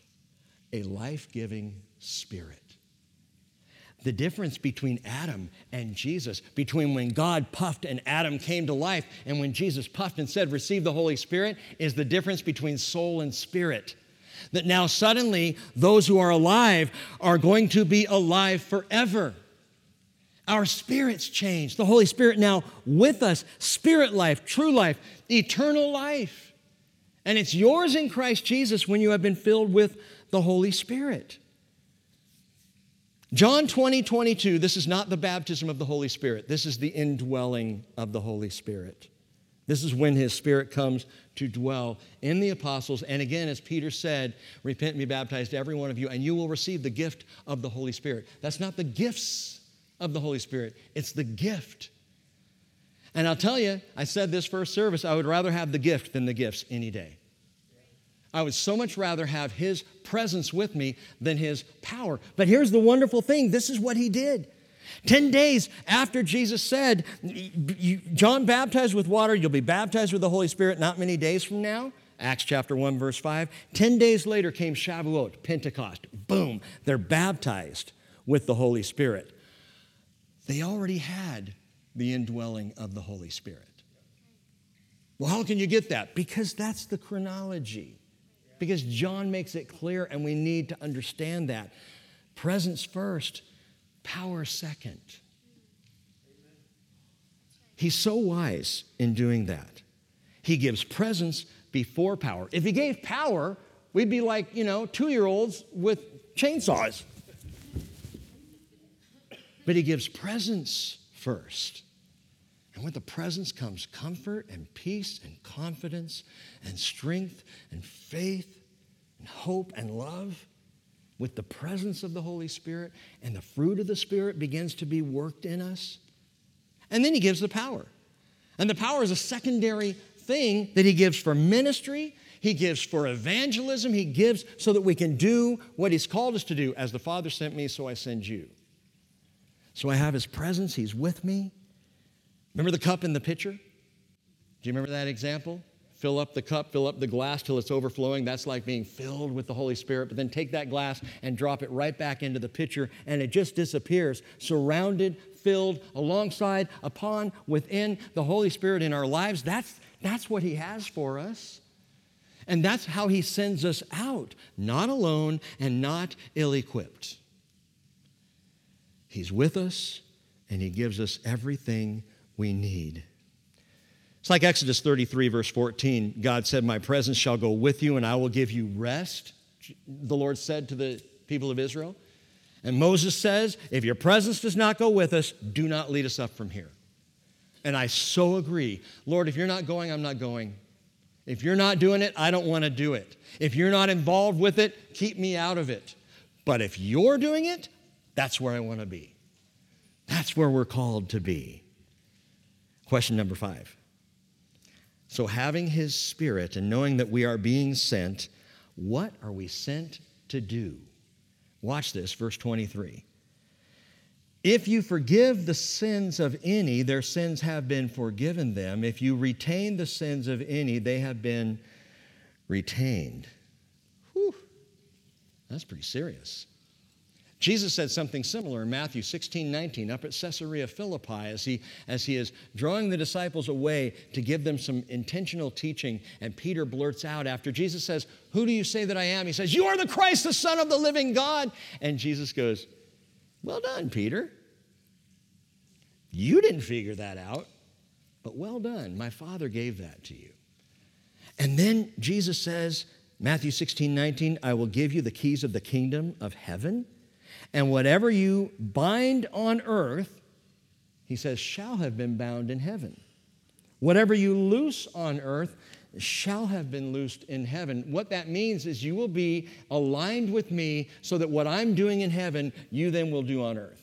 a life giving spirit. The difference between Adam and Jesus, between when God puffed and Adam came to life, and when Jesus puffed and said, Receive the Holy Spirit, is the difference between soul and spirit. That now suddenly those who are alive are going to be alive forever. Our spirits change. The Holy Spirit now with us, spirit life, true life, eternal life. And it's yours in Christ Jesus when you have been filled with the Holy Spirit. John 20, 22, this is not the baptism of the Holy Spirit. This is the indwelling of the Holy Spirit. This is when his spirit comes to dwell in the apostles. And again, as Peter said, repent and be baptized, every one of you, and you will receive the gift of the Holy Spirit. That's not the gifts of the Holy Spirit, it's the gift. And I'll tell you, I said this first service, I would rather have the gift than the gifts any day. I would so much rather have his presence with me than his power. But here's the wonderful thing this is what he did. 10 days after Jesus said, John baptized with water, you'll be baptized with the Holy Spirit not many days from now. Acts chapter 1, verse 5. 10 days later came Shavuot, Pentecost. Boom, they're baptized with the Holy Spirit. They already had the indwelling of the Holy Spirit. Well, how can you get that? Because that's the chronology. because John makes it clear and we need to understand that. Presence first, power second. He's so wise in doing that. He gives presence before power. If he gave power, we'd be like, you know, two year olds with chainsaws. But he gives presence first. And with the presence comes comfort and peace and confidence and strength and faith and hope and love. With the presence of the Holy Spirit and the fruit of the Spirit begins to be worked in us. And then he gives the power. And the power is a secondary thing that he gives for ministry, he gives for evangelism, he gives so that we can do what he's called us to do. As the Father sent me, so I send you. So I have his presence, he's with me. Remember the cup in the pitcher? Do you remember that example? Fill up the cup, fill up the glass till it's overflowing. That's like being filled with the Holy Spirit. But then take that glass and drop it right back into the pitcher, and it just disappears, surrounded, filled, alongside, upon, within the Holy Spirit in our lives. That's, that's what He has for us. And that's how He sends us out, not alone and not ill equipped. He's with us, and He gives us everything we need. It's like Exodus 33, verse 14. God said, My presence shall go with you, and I will give you rest, the Lord said to the people of Israel. And Moses says, If your presence does not go with us, do not lead us up from here. And I so agree. Lord, if you're not going, I'm not going. If you're not doing it, I don't want to do it. If you're not involved with it, keep me out of it. But if you're doing it, that's where I want to be. That's where we're called to be. Question number five. So, having his spirit and knowing that we are being sent, what are we sent to do? Watch this, verse 23. If you forgive the sins of any, their sins have been forgiven them. If you retain the sins of any, they have been retained. Whew, that's pretty serious. Jesus said something similar in Matthew 16, 19, up at Caesarea Philippi, as he, as he is drawing the disciples away to give them some intentional teaching. And Peter blurts out after Jesus says, Who do you say that I am? He says, You are the Christ, the Son of the living God. And Jesus goes, Well done, Peter. You didn't figure that out, but well done. My Father gave that to you. And then Jesus says, Matthew 16, 19, I will give you the keys of the kingdom of heaven. And whatever you bind on earth, he says, shall have been bound in heaven. Whatever you loose on earth shall have been loosed in heaven. What that means is you will be aligned with me so that what I'm doing in heaven, you then will do on earth.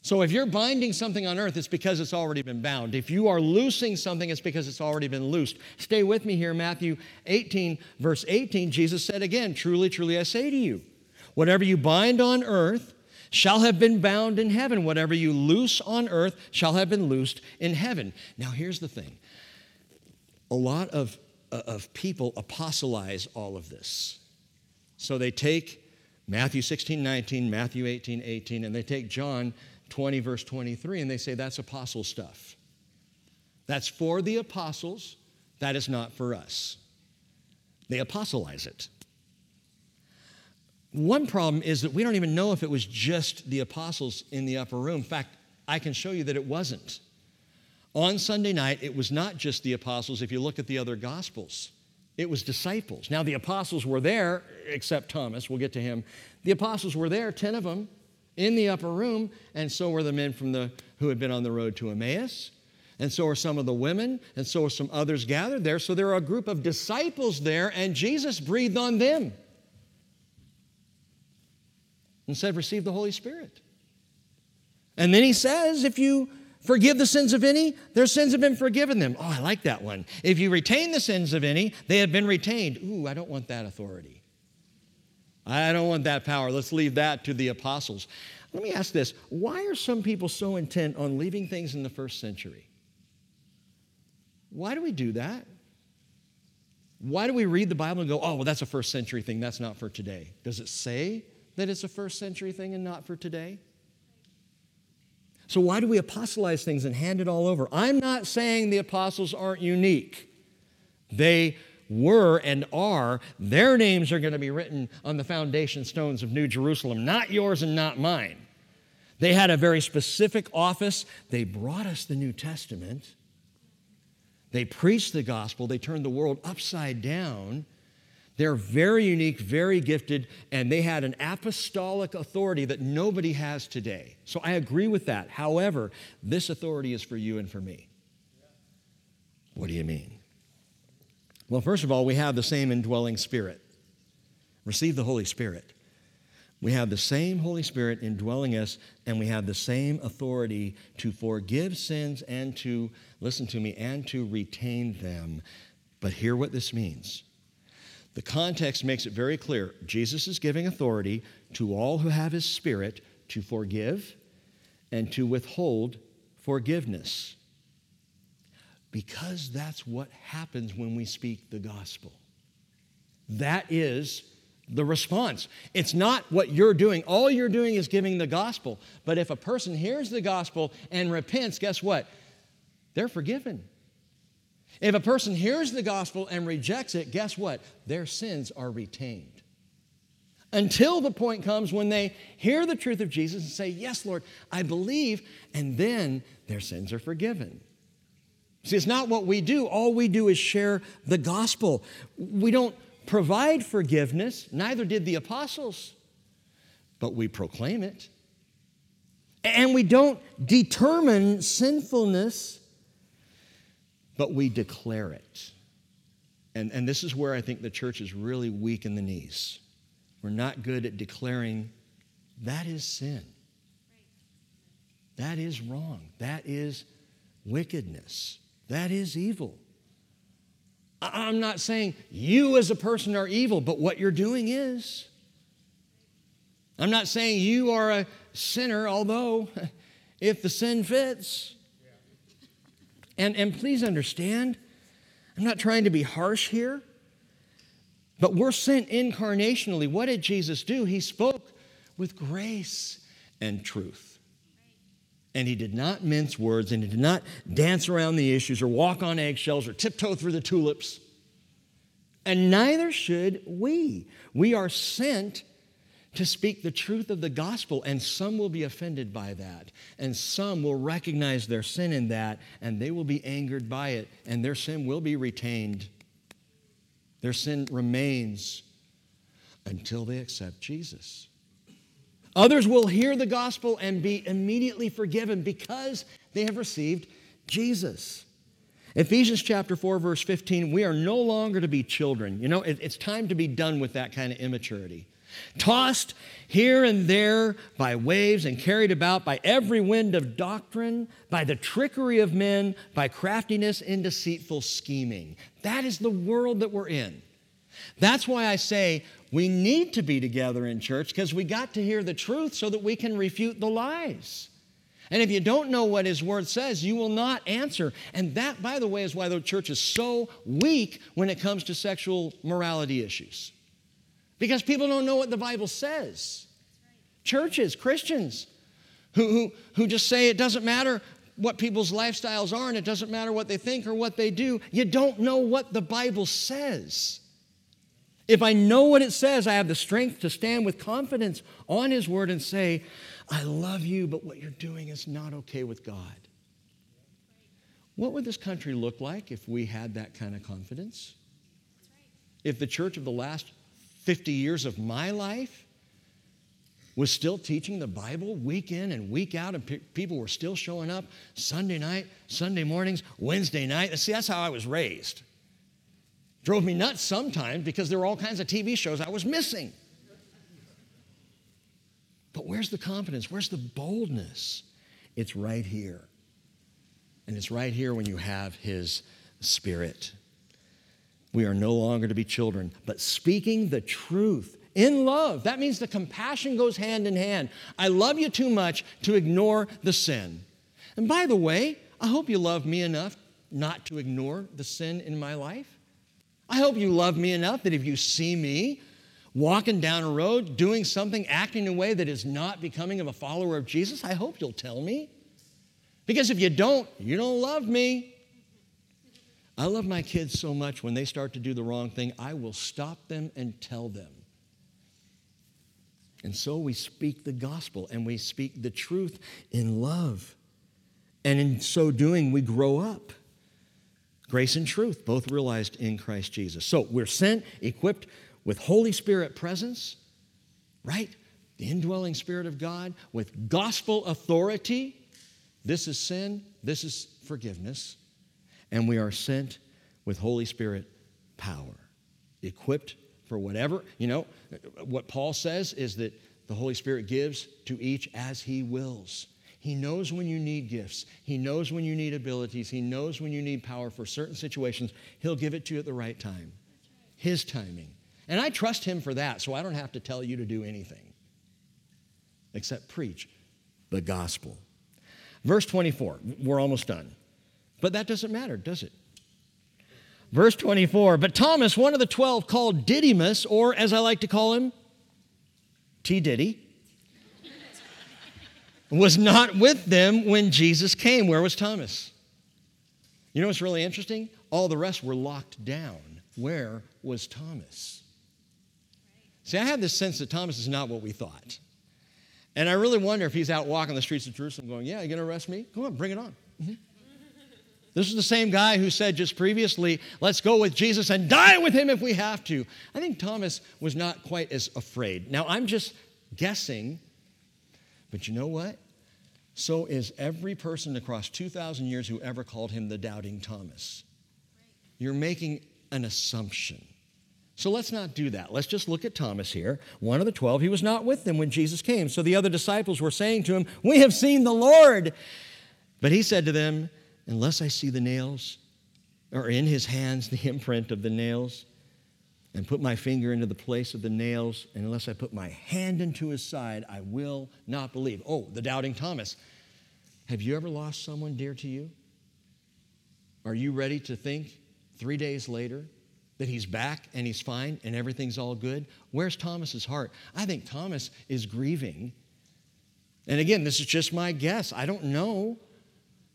So if you're binding something on earth, it's because it's already been bound. If you are loosing something, it's because it's already been loosed. Stay with me here, Matthew 18, verse 18. Jesus said again, Truly, truly, I say to you, Whatever you bind on earth shall have been bound in heaven. Whatever you loose on earth shall have been loosed in heaven. Now, here's the thing a lot of, uh, of people apostolize all of this. So they take Matthew 16, 19, Matthew 18, 18, and they take John 20, verse 23, and they say that's apostle stuff. That's for the apostles, that is not for us. They apostolize it. One problem is that we don't even know if it was just the apostles in the upper room. In fact, I can show you that it wasn't. On Sunday night, it was not just the apostles if you look at the other gospels. It was disciples. Now, the apostles were there, except Thomas, we'll get to him. The apostles were there, 10 of them, in the upper room, and so were the men from the, who had been on the road to Emmaus, and so are some of the women, and so are some others gathered there. So there are a group of disciples there, and Jesus breathed on them and said, Receive the Holy Spirit. And then he says, If you forgive the sins of any, their sins have been forgiven them. Oh, I like that one. If you retain the sins of any, they have been retained. Ooh, I don't want that authority. I don't want that power. Let's leave that to the apostles. Let me ask this why are some people so intent on leaving things in the first century? Why do we do that? Why do we read the Bible and go, oh, well, that's a first century thing, that's not for today? Does it say that it's a first century thing and not for today? So, why do we apostolize things and hand it all over? I'm not saying the apostles aren't unique. They were and are, their names are going to be written on the foundation stones of New Jerusalem, not yours and not mine. They had a very specific office. They brought us the New Testament. They preached the gospel. They turned the world upside down. They're very unique, very gifted, and they had an apostolic authority that nobody has today. So I agree with that. However, this authority is for you and for me. What do you mean? Well, first of all, we have the same indwelling spirit. Receive the Holy Spirit. We have the same Holy Spirit indwelling us, and we have the same authority to forgive sins and to, listen to me, and to retain them. But hear what this means. The context makes it very clear. Jesus is giving authority to all who have his spirit to forgive and to withhold forgiveness. Because that's what happens when we speak the gospel. That is the response. It's not what you're doing. All you're doing is giving the gospel. But if a person hears the gospel and repents, guess what? They're forgiven. If a person hears the gospel and rejects it, guess what? Their sins are retained. Until the point comes when they hear the truth of Jesus and say, Yes, Lord, I believe, and then their sins are forgiven. See, it's not what we do. All we do is share the gospel. We don't provide forgiveness, neither did the apostles, but we proclaim it. And we don't determine sinfulness but we declare it. And, and this is where I think the church is really weak in the knees. We're not good at declaring that is sin. That is wrong. That is wickedness. That is evil. I'm not saying you as a person are evil, but what you're doing is. I'm not saying you are a sinner, although [laughs] if the sin fits, and, and please understand, I'm not trying to be harsh here, but we're sent incarnationally. What did Jesus do? He spoke with grace and truth. And he did not mince words and he did not dance around the issues or walk on eggshells or tiptoe through the tulips. And neither should we. We are sent to speak the truth of the gospel, and some will be offended by that, and some will recognize their sin in that, and they will be angered by it, and their sin will be retained. Their sin remains until they accept Jesus. Others will hear the gospel and be immediately forgiven because they have received Jesus. Ephesians chapter 4, verse 15, we are no longer to be children. You know, it's time to be done with that kind of immaturity tossed here and there by waves and carried about by every wind of doctrine, by the trickery of men, by craftiness and deceitful scheming. That is the world that we're in. That's why I say we need to be together in church because we got to hear the truth so that we can refute the lies. And if you don't know what His Word says, you will not answer. And that, by the way, is why the church is so weak when it comes to sexual morality issues because people don't know what the Bible says. Churches, Christians, who, who, who just say it doesn't matter what people's lifestyles are and it doesn't matter what they think or what they do. You don't know what the Bible says. If I know what it says, I have the strength to stand with confidence on His Word and say, I love you, but what you're doing is not okay with God. What would this country look like if we had that kind of confidence? If the church of the last 50 years of my life was still teaching the Bible week in and week out, and pe- people were still showing up Sunday night, Sunday mornings, Wednesday night. See, that's how I was raised. Drove me nuts sometimes because there were all kinds of TV shows I was missing. But where's the confidence? Where's the boldness? It's right here. And it's right here when you have His Spirit. We are no longer to be children, but speaking the truth in love. That means the compassion goes hand in hand. I love you too much to ignore the sin. And by the way, I hope you love me enough not to ignore the sin in my life. I hope you love me enough that if you see me walking down a road, doing something, acting in a way that is not becoming of a follower of Jesus, I hope you'll tell me. Because if you don't, you don't love me. I love my kids so much when they start to do the wrong thing, I will stop them and tell them. And so we speak the gospel and we speak the truth in love. And in so doing, we grow up. Grace and truth, both realized in Christ Jesus. So we're sent, equipped with Holy Spirit presence, right? The indwelling Spirit of God, with gospel authority. This is sin, this is forgiveness. And we are sent with Holy Spirit power, equipped for whatever. You know, what Paul says is that the Holy Spirit gives to each as he wills. He knows when you need gifts. He knows when you need abilities. He knows when you need power for certain situations. He'll give it to you at the right time. His timing. And I trust him for that, so I don't have to tell you to do anything except preach the gospel. Verse 24, we're almost done. But that doesn't matter, does it? Verse 24, but Thomas, one of the twelve, called Didymus, or as I like to call him, T. Diddy, was not with them when Jesus came. Where was Thomas? You know what's really interesting? All the rest were locked down. Where was Thomas? See, I have this sense that Thomas is not what we thought. And I really wonder if he's out walking the streets of Jerusalem going, Yeah, you gonna arrest me? Come on, bring it on. Mm-hmm. This is the same guy who said just previously, Let's go with Jesus and die with him if we have to. I think Thomas was not quite as afraid. Now, I'm just guessing, but you know what? So is every person across 2,000 years who ever called him the doubting Thomas. You're making an assumption. So let's not do that. Let's just look at Thomas here. One of the 12, he was not with them when Jesus came. So the other disciples were saying to him, We have seen the Lord. But he said to them, Unless I see the nails, or in his hands [laughs] the imprint of the nails, and put my finger into the place of the nails, and unless I put my hand into his side, I will not believe. Oh, the doubting Thomas. Have you ever lost someone dear to you? Are you ready to think three days later that he's back and he's fine and everything's all good? Where's Thomas's heart? I think Thomas is grieving. And again, this is just my guess. I don't know.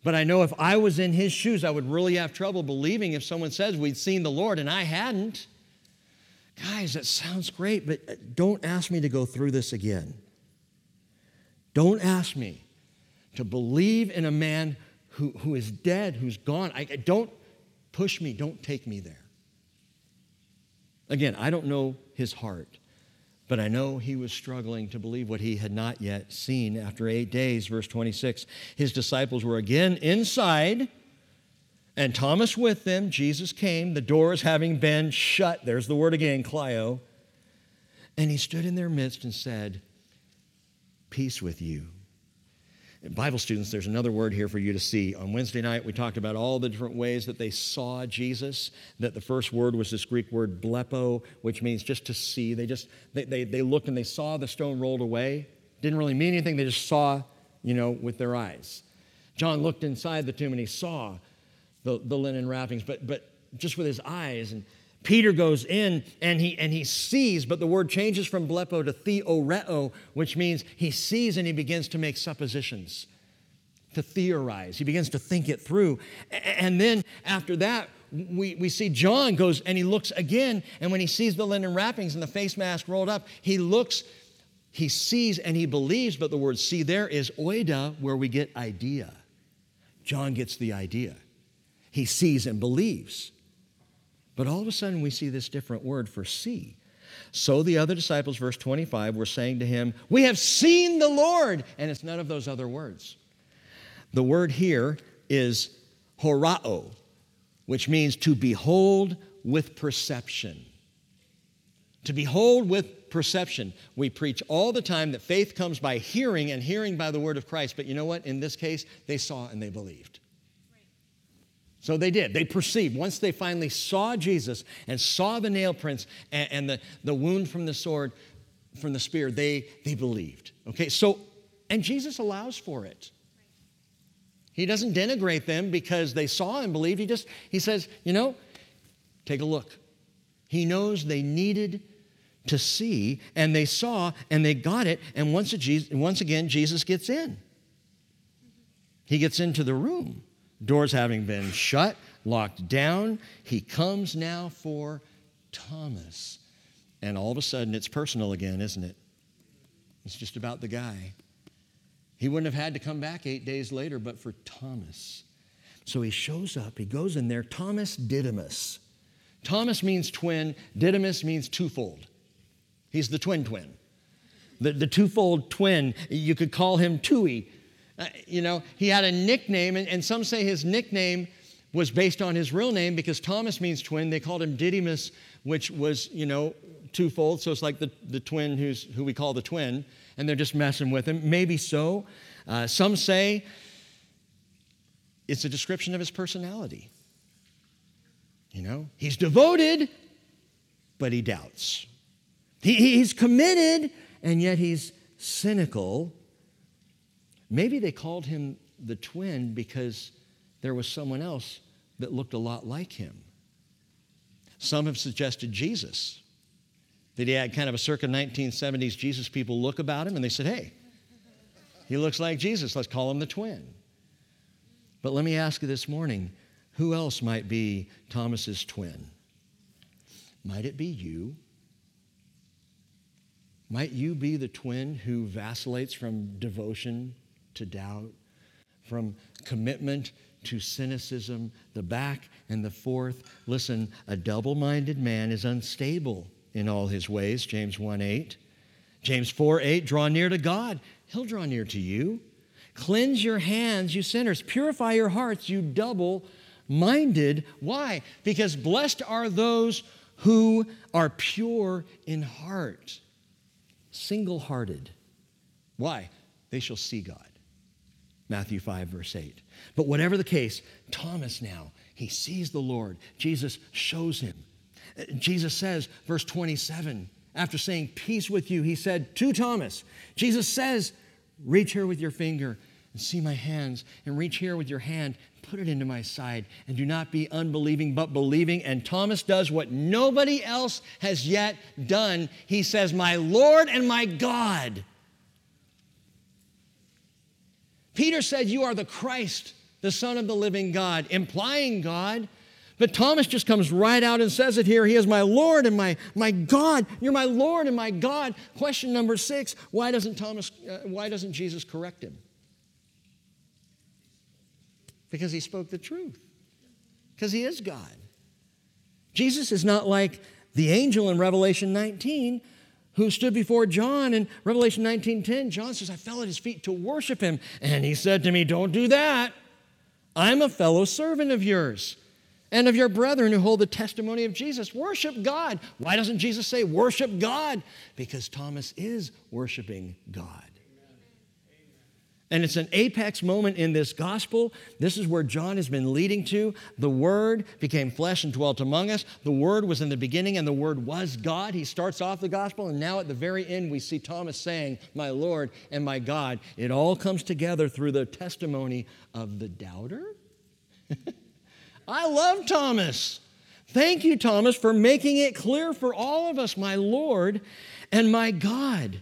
But I know if I was in his shoes, I would really have trouble believing if someone says we'd seen the Lord and I hadn't. Guys, that sounds great, but uh, don't ask me to go through this again. Don't ask me to believe in a man who, who is dead, who's gone. I, don't push me, don't take me there. Again, I don't know his heart, but I know he was struggling to believe what he had not yet seen. After eight days, verse 26, his disciples were again inside and Thomas with them, Jesus came, the doors having been shut. There's the word again, kleio. And he stood in their midst and said, Peace with you. Bible students, there's another word here for you to see. On Wednesday night, we talked about all the different ways that they saw Jesus. That the first word was this Greek word blepo, which means just to see. They just they, they, they looked and they saw the stone rolled away. Didn't really mean anything. They just saw, you know, with their eyes. John looked inside the tomb and he saw the, the linen wrappings, but, but just with his eyes. And Peter goes in and he, and he sees, but the word changes from blepo to theoreo, which means he sees and he begins to make suppositions, to theorize. He begins to think it through. And then after that, we, we see John goes and he looks again, and when he sees the linen wrappings and the face mask rolled up, he looks, he sees and he believes, but the word see there is oida, where we get idea. John gets the idea he sees and believes. But all of a sudden, we see this different word for see. So the other disciples, verse 25, were saying to him, We have seen the Lord. And it's none of those other words. The word here is horao, which means to behold with perception. To behold with perception. We preach all the time that faith comes by hearing and hearing by the word of Christ. But you know what? In this case, they saw and they believed. So they did. They perceived. Once they finally saw Jesus and saw the nail prints and, and, the, the wound from the sword, from the spear, they, they believed. Okay, so, and Jesus allows for it. He doesn't denigrate them because they saw and believed. He just, he says, you know, take a look. He knows they needed to see, and they saw, and they got it. And once, Jesus, once again, Jesus gets in. He gets into the room. Doors having been shut, locked down. He comes now for Thomas. And all of a sudden, it's personal again, isn't it? It's just about the guy. He wouldn't have had to come back eight days later, but for Thomas. So he shows up, he goes in there, Thomas Didymus. Thomas means twin, Didymus means twofold. He's the twin twin. The, the twofold twin, you could call him Tui. Uh, you know, he had a nickname, and, and some say his nickname was based on his real name because Thomas means twin. They called him Didymus, which was, you know, twofold. So it's like the, the twin who's, who we call the twin, and they're just messing with him. Maybe so. Uh, some say it's a description of his personality. You know, he's devoted, but he doubts. He, he's committed, and yet he's cynical. Maybe they called him the twin because there was someone else that looked a lot like him. Some have suggested Jesus, that he had kind of a circa 1970s Jesus people look about him, and they said, hey, he looks like Jesus, let's call him the twin. But let me ask you this morning who else might be Thomas's twin? Might it be you? Might you be the twin who vacillates from devotion to doubt, from commitment to cynicism, the back and the forth? Listen, a double minded man is unstable in all his ways, James 1 8. James 4 8, draw near to God, he'll draw near to you. Cleanse your hands, you sinners. Purify your hearts, you double minded. Why? Because blessed are those who are pure in heart single hearted. Why? They shall see God. Matthew 5, verse 8. But whatever the case, Thomas now, he sees the Lord. Jesus shows him. Jesus says, verse 27, after saying, Peace with you, he said to Thomas, Jesus says, Reach here with your finger and see my hands, and reach here with your hand, put it into my side, and do not be unbelieving, but believing. And Thomas does what nobody else has yet done. He says, My Lord and my God. Peter said, You are the Christ, the Son of the living God, implying God. But Thomas just comes right out and says it here. He is my Lord and my, my God. You're my Lord and my God. Question number six why doesn't, Thomas, uh, why doesn't Jesus correct him? Because he spoke the truth, because he is God. Jesus is not like the angel in Revelation 19 who stood before John in Revelation 19:10. John says, I fell at his feet to worship him. And he said to me, Don't do that. I'm a fellow servant of yours and of your brethren who hold the testimony of Jesus. Worship God. Why doesn't Jesus say, Worship God? Because Thomas is worshiping God. And it's an apex moment in this gospel. This is where John has been leading to. The Word became flesh and dwelt among us. The Word was in the beginning, and the Word was God. He starts off the gospel, and now at the very end, we see Thomas saying, My Lord and my God. It all comes together through the testimony of the doubter. [laughs] I love Thomas. Thank you, Thomas, for making it clear for all of us, my Lord and my God.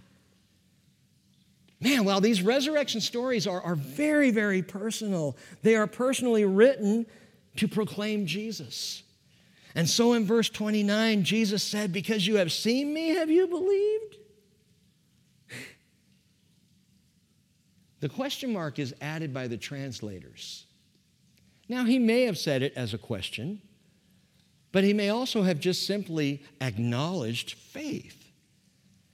Man, well, these resurrection stories are, are very, very personal. They are personally written to proclaim Jesus. And so in verse 29, Jesus said, Because you have seen me, have you believed? The question mark is added by the translators. Now, he may have said it as a question, but he may also have just simply acknowledged faith.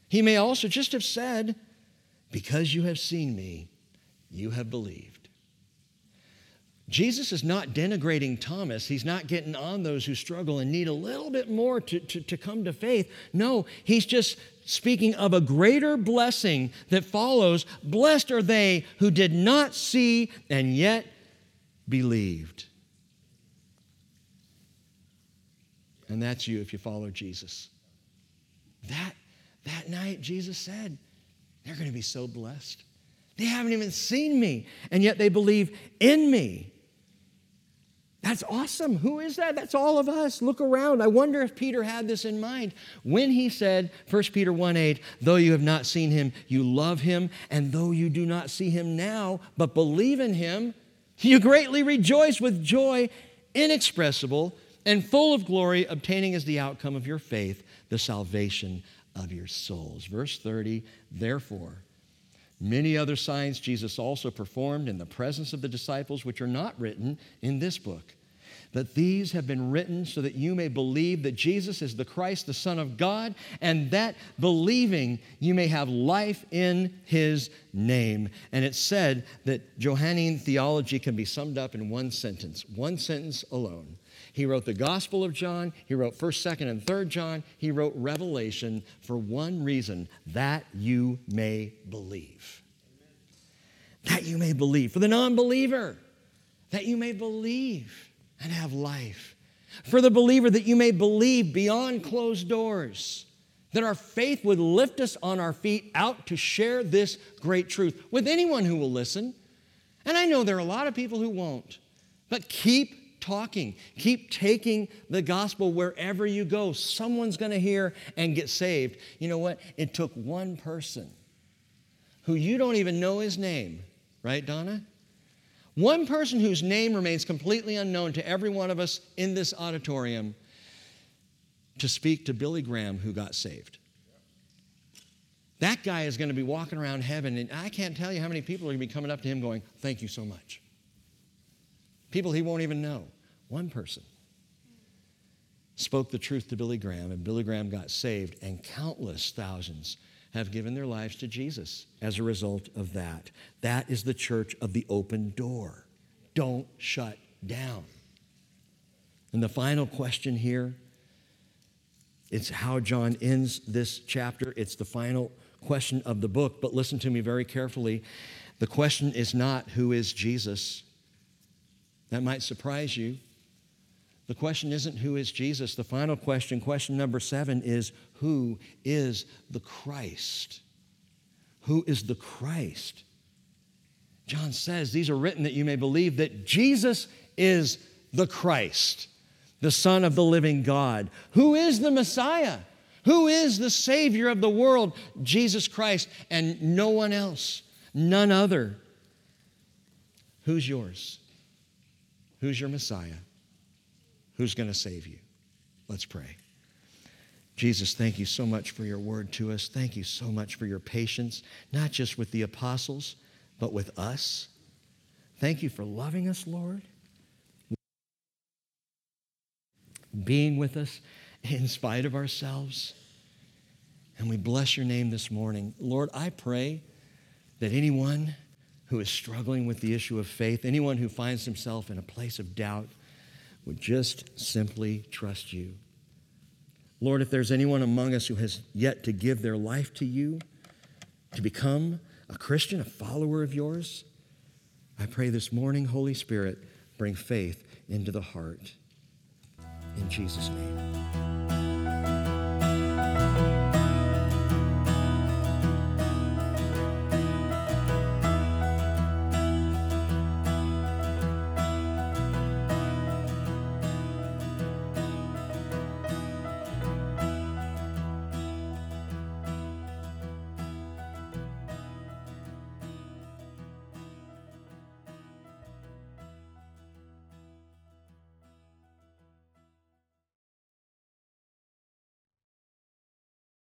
He may also just have said, because you have seen me, you have believed. Jesus is not denigrating Thomas. He's not getting on those who struggle and need a little bit more to, to, to, come to faith. No, he's just speaking of a greater blessing that follows. Blessed are they who did not see and yet believed. And that's you if you follow Jesus. That, that night, Jesus said, they're going to be so blessed. They haven't even seen me, and yet they believe in me. That's awesome. Who is that? That's all of us. Look around. I wonder if Peter had this in mind when he said, 1 Peter 1 8, though you have not seen him, you love him, and though you do not see him now, but believe in him, you greatly rejoice with joy inexpressible, and full of glory, obtaining as the outcome of your faith the salvation of your souls. Verse 30 Therefore, many other signs Jesus also performed in the presence of the disciples, which are not written in this book. But these have been written so that you may believe that Jesus is the Christ, the Son of God, and that believing you may have life in his name. And it's said that Johannine theology can be summed up in one sentence, one sentence alone. He wrote the Gospel of John, he wrote 1st, 2nd, and 3rd John, he wrote Revelation for one reason that you may believe. That you may believe. For the non believer, that you may believe and have life. For the believer, that you may believe beyond closed doors, that our faith would lift us on our feet out to share this great truth with anyone who will listen. And I know there are a lot of people who won't, but keep talking. Keep taking the gospel wherever you go. Someone's going to hear and get saved. You know what? It took one person who you don't even know his name, right, Donna? One person whose name remains completely unknown to every one of us in this auditorium to speak to Billy Graham, who got saved. That guy is going to be walking around heaven, and I can't tell you how many people are going to be coming up to him going, Thank you so much. People he won't even know. One person spoke the truth to Billy Graham, and Billy Graham got saved, and countless thousands have given their lives to Jesus as a result of that. That is the church of the open door. Don't shut down. And the final question here it's how John ends this chapter. It's the final question of the book, but listen to me very carefully. The question is not who is Jesus. That might surprise you. The question isn't who is Jesus. The final question, question number seven, is who is the Christ? Who is the Christ? John says these are written that you may believe that Jesus is the Christ, the Son of the living God. Who is the Messiah? Who is the Savior of the world? Jesus Christ, and no one else, none other. Who's yours? Who's your Messiah? who's going to save you. Let's pray. Jesus, thank you so much for your word to us. Thank you so much for your patience, not just with the apostles, but with us. Thank you for loving us, Lord, being with us in spite of ourselves. And we bless your name this morning. Lord, I pray that anyone who is struggling with the issue of faith, anyone who finds himself in a place of doubt, would just simply trust you. Lord, if there's anyone among us who has yet to give their life to you, to become a Christian, a follower of yours, I pray this morning, Holy Spirit, bring faith into the heart. In Jesus' name.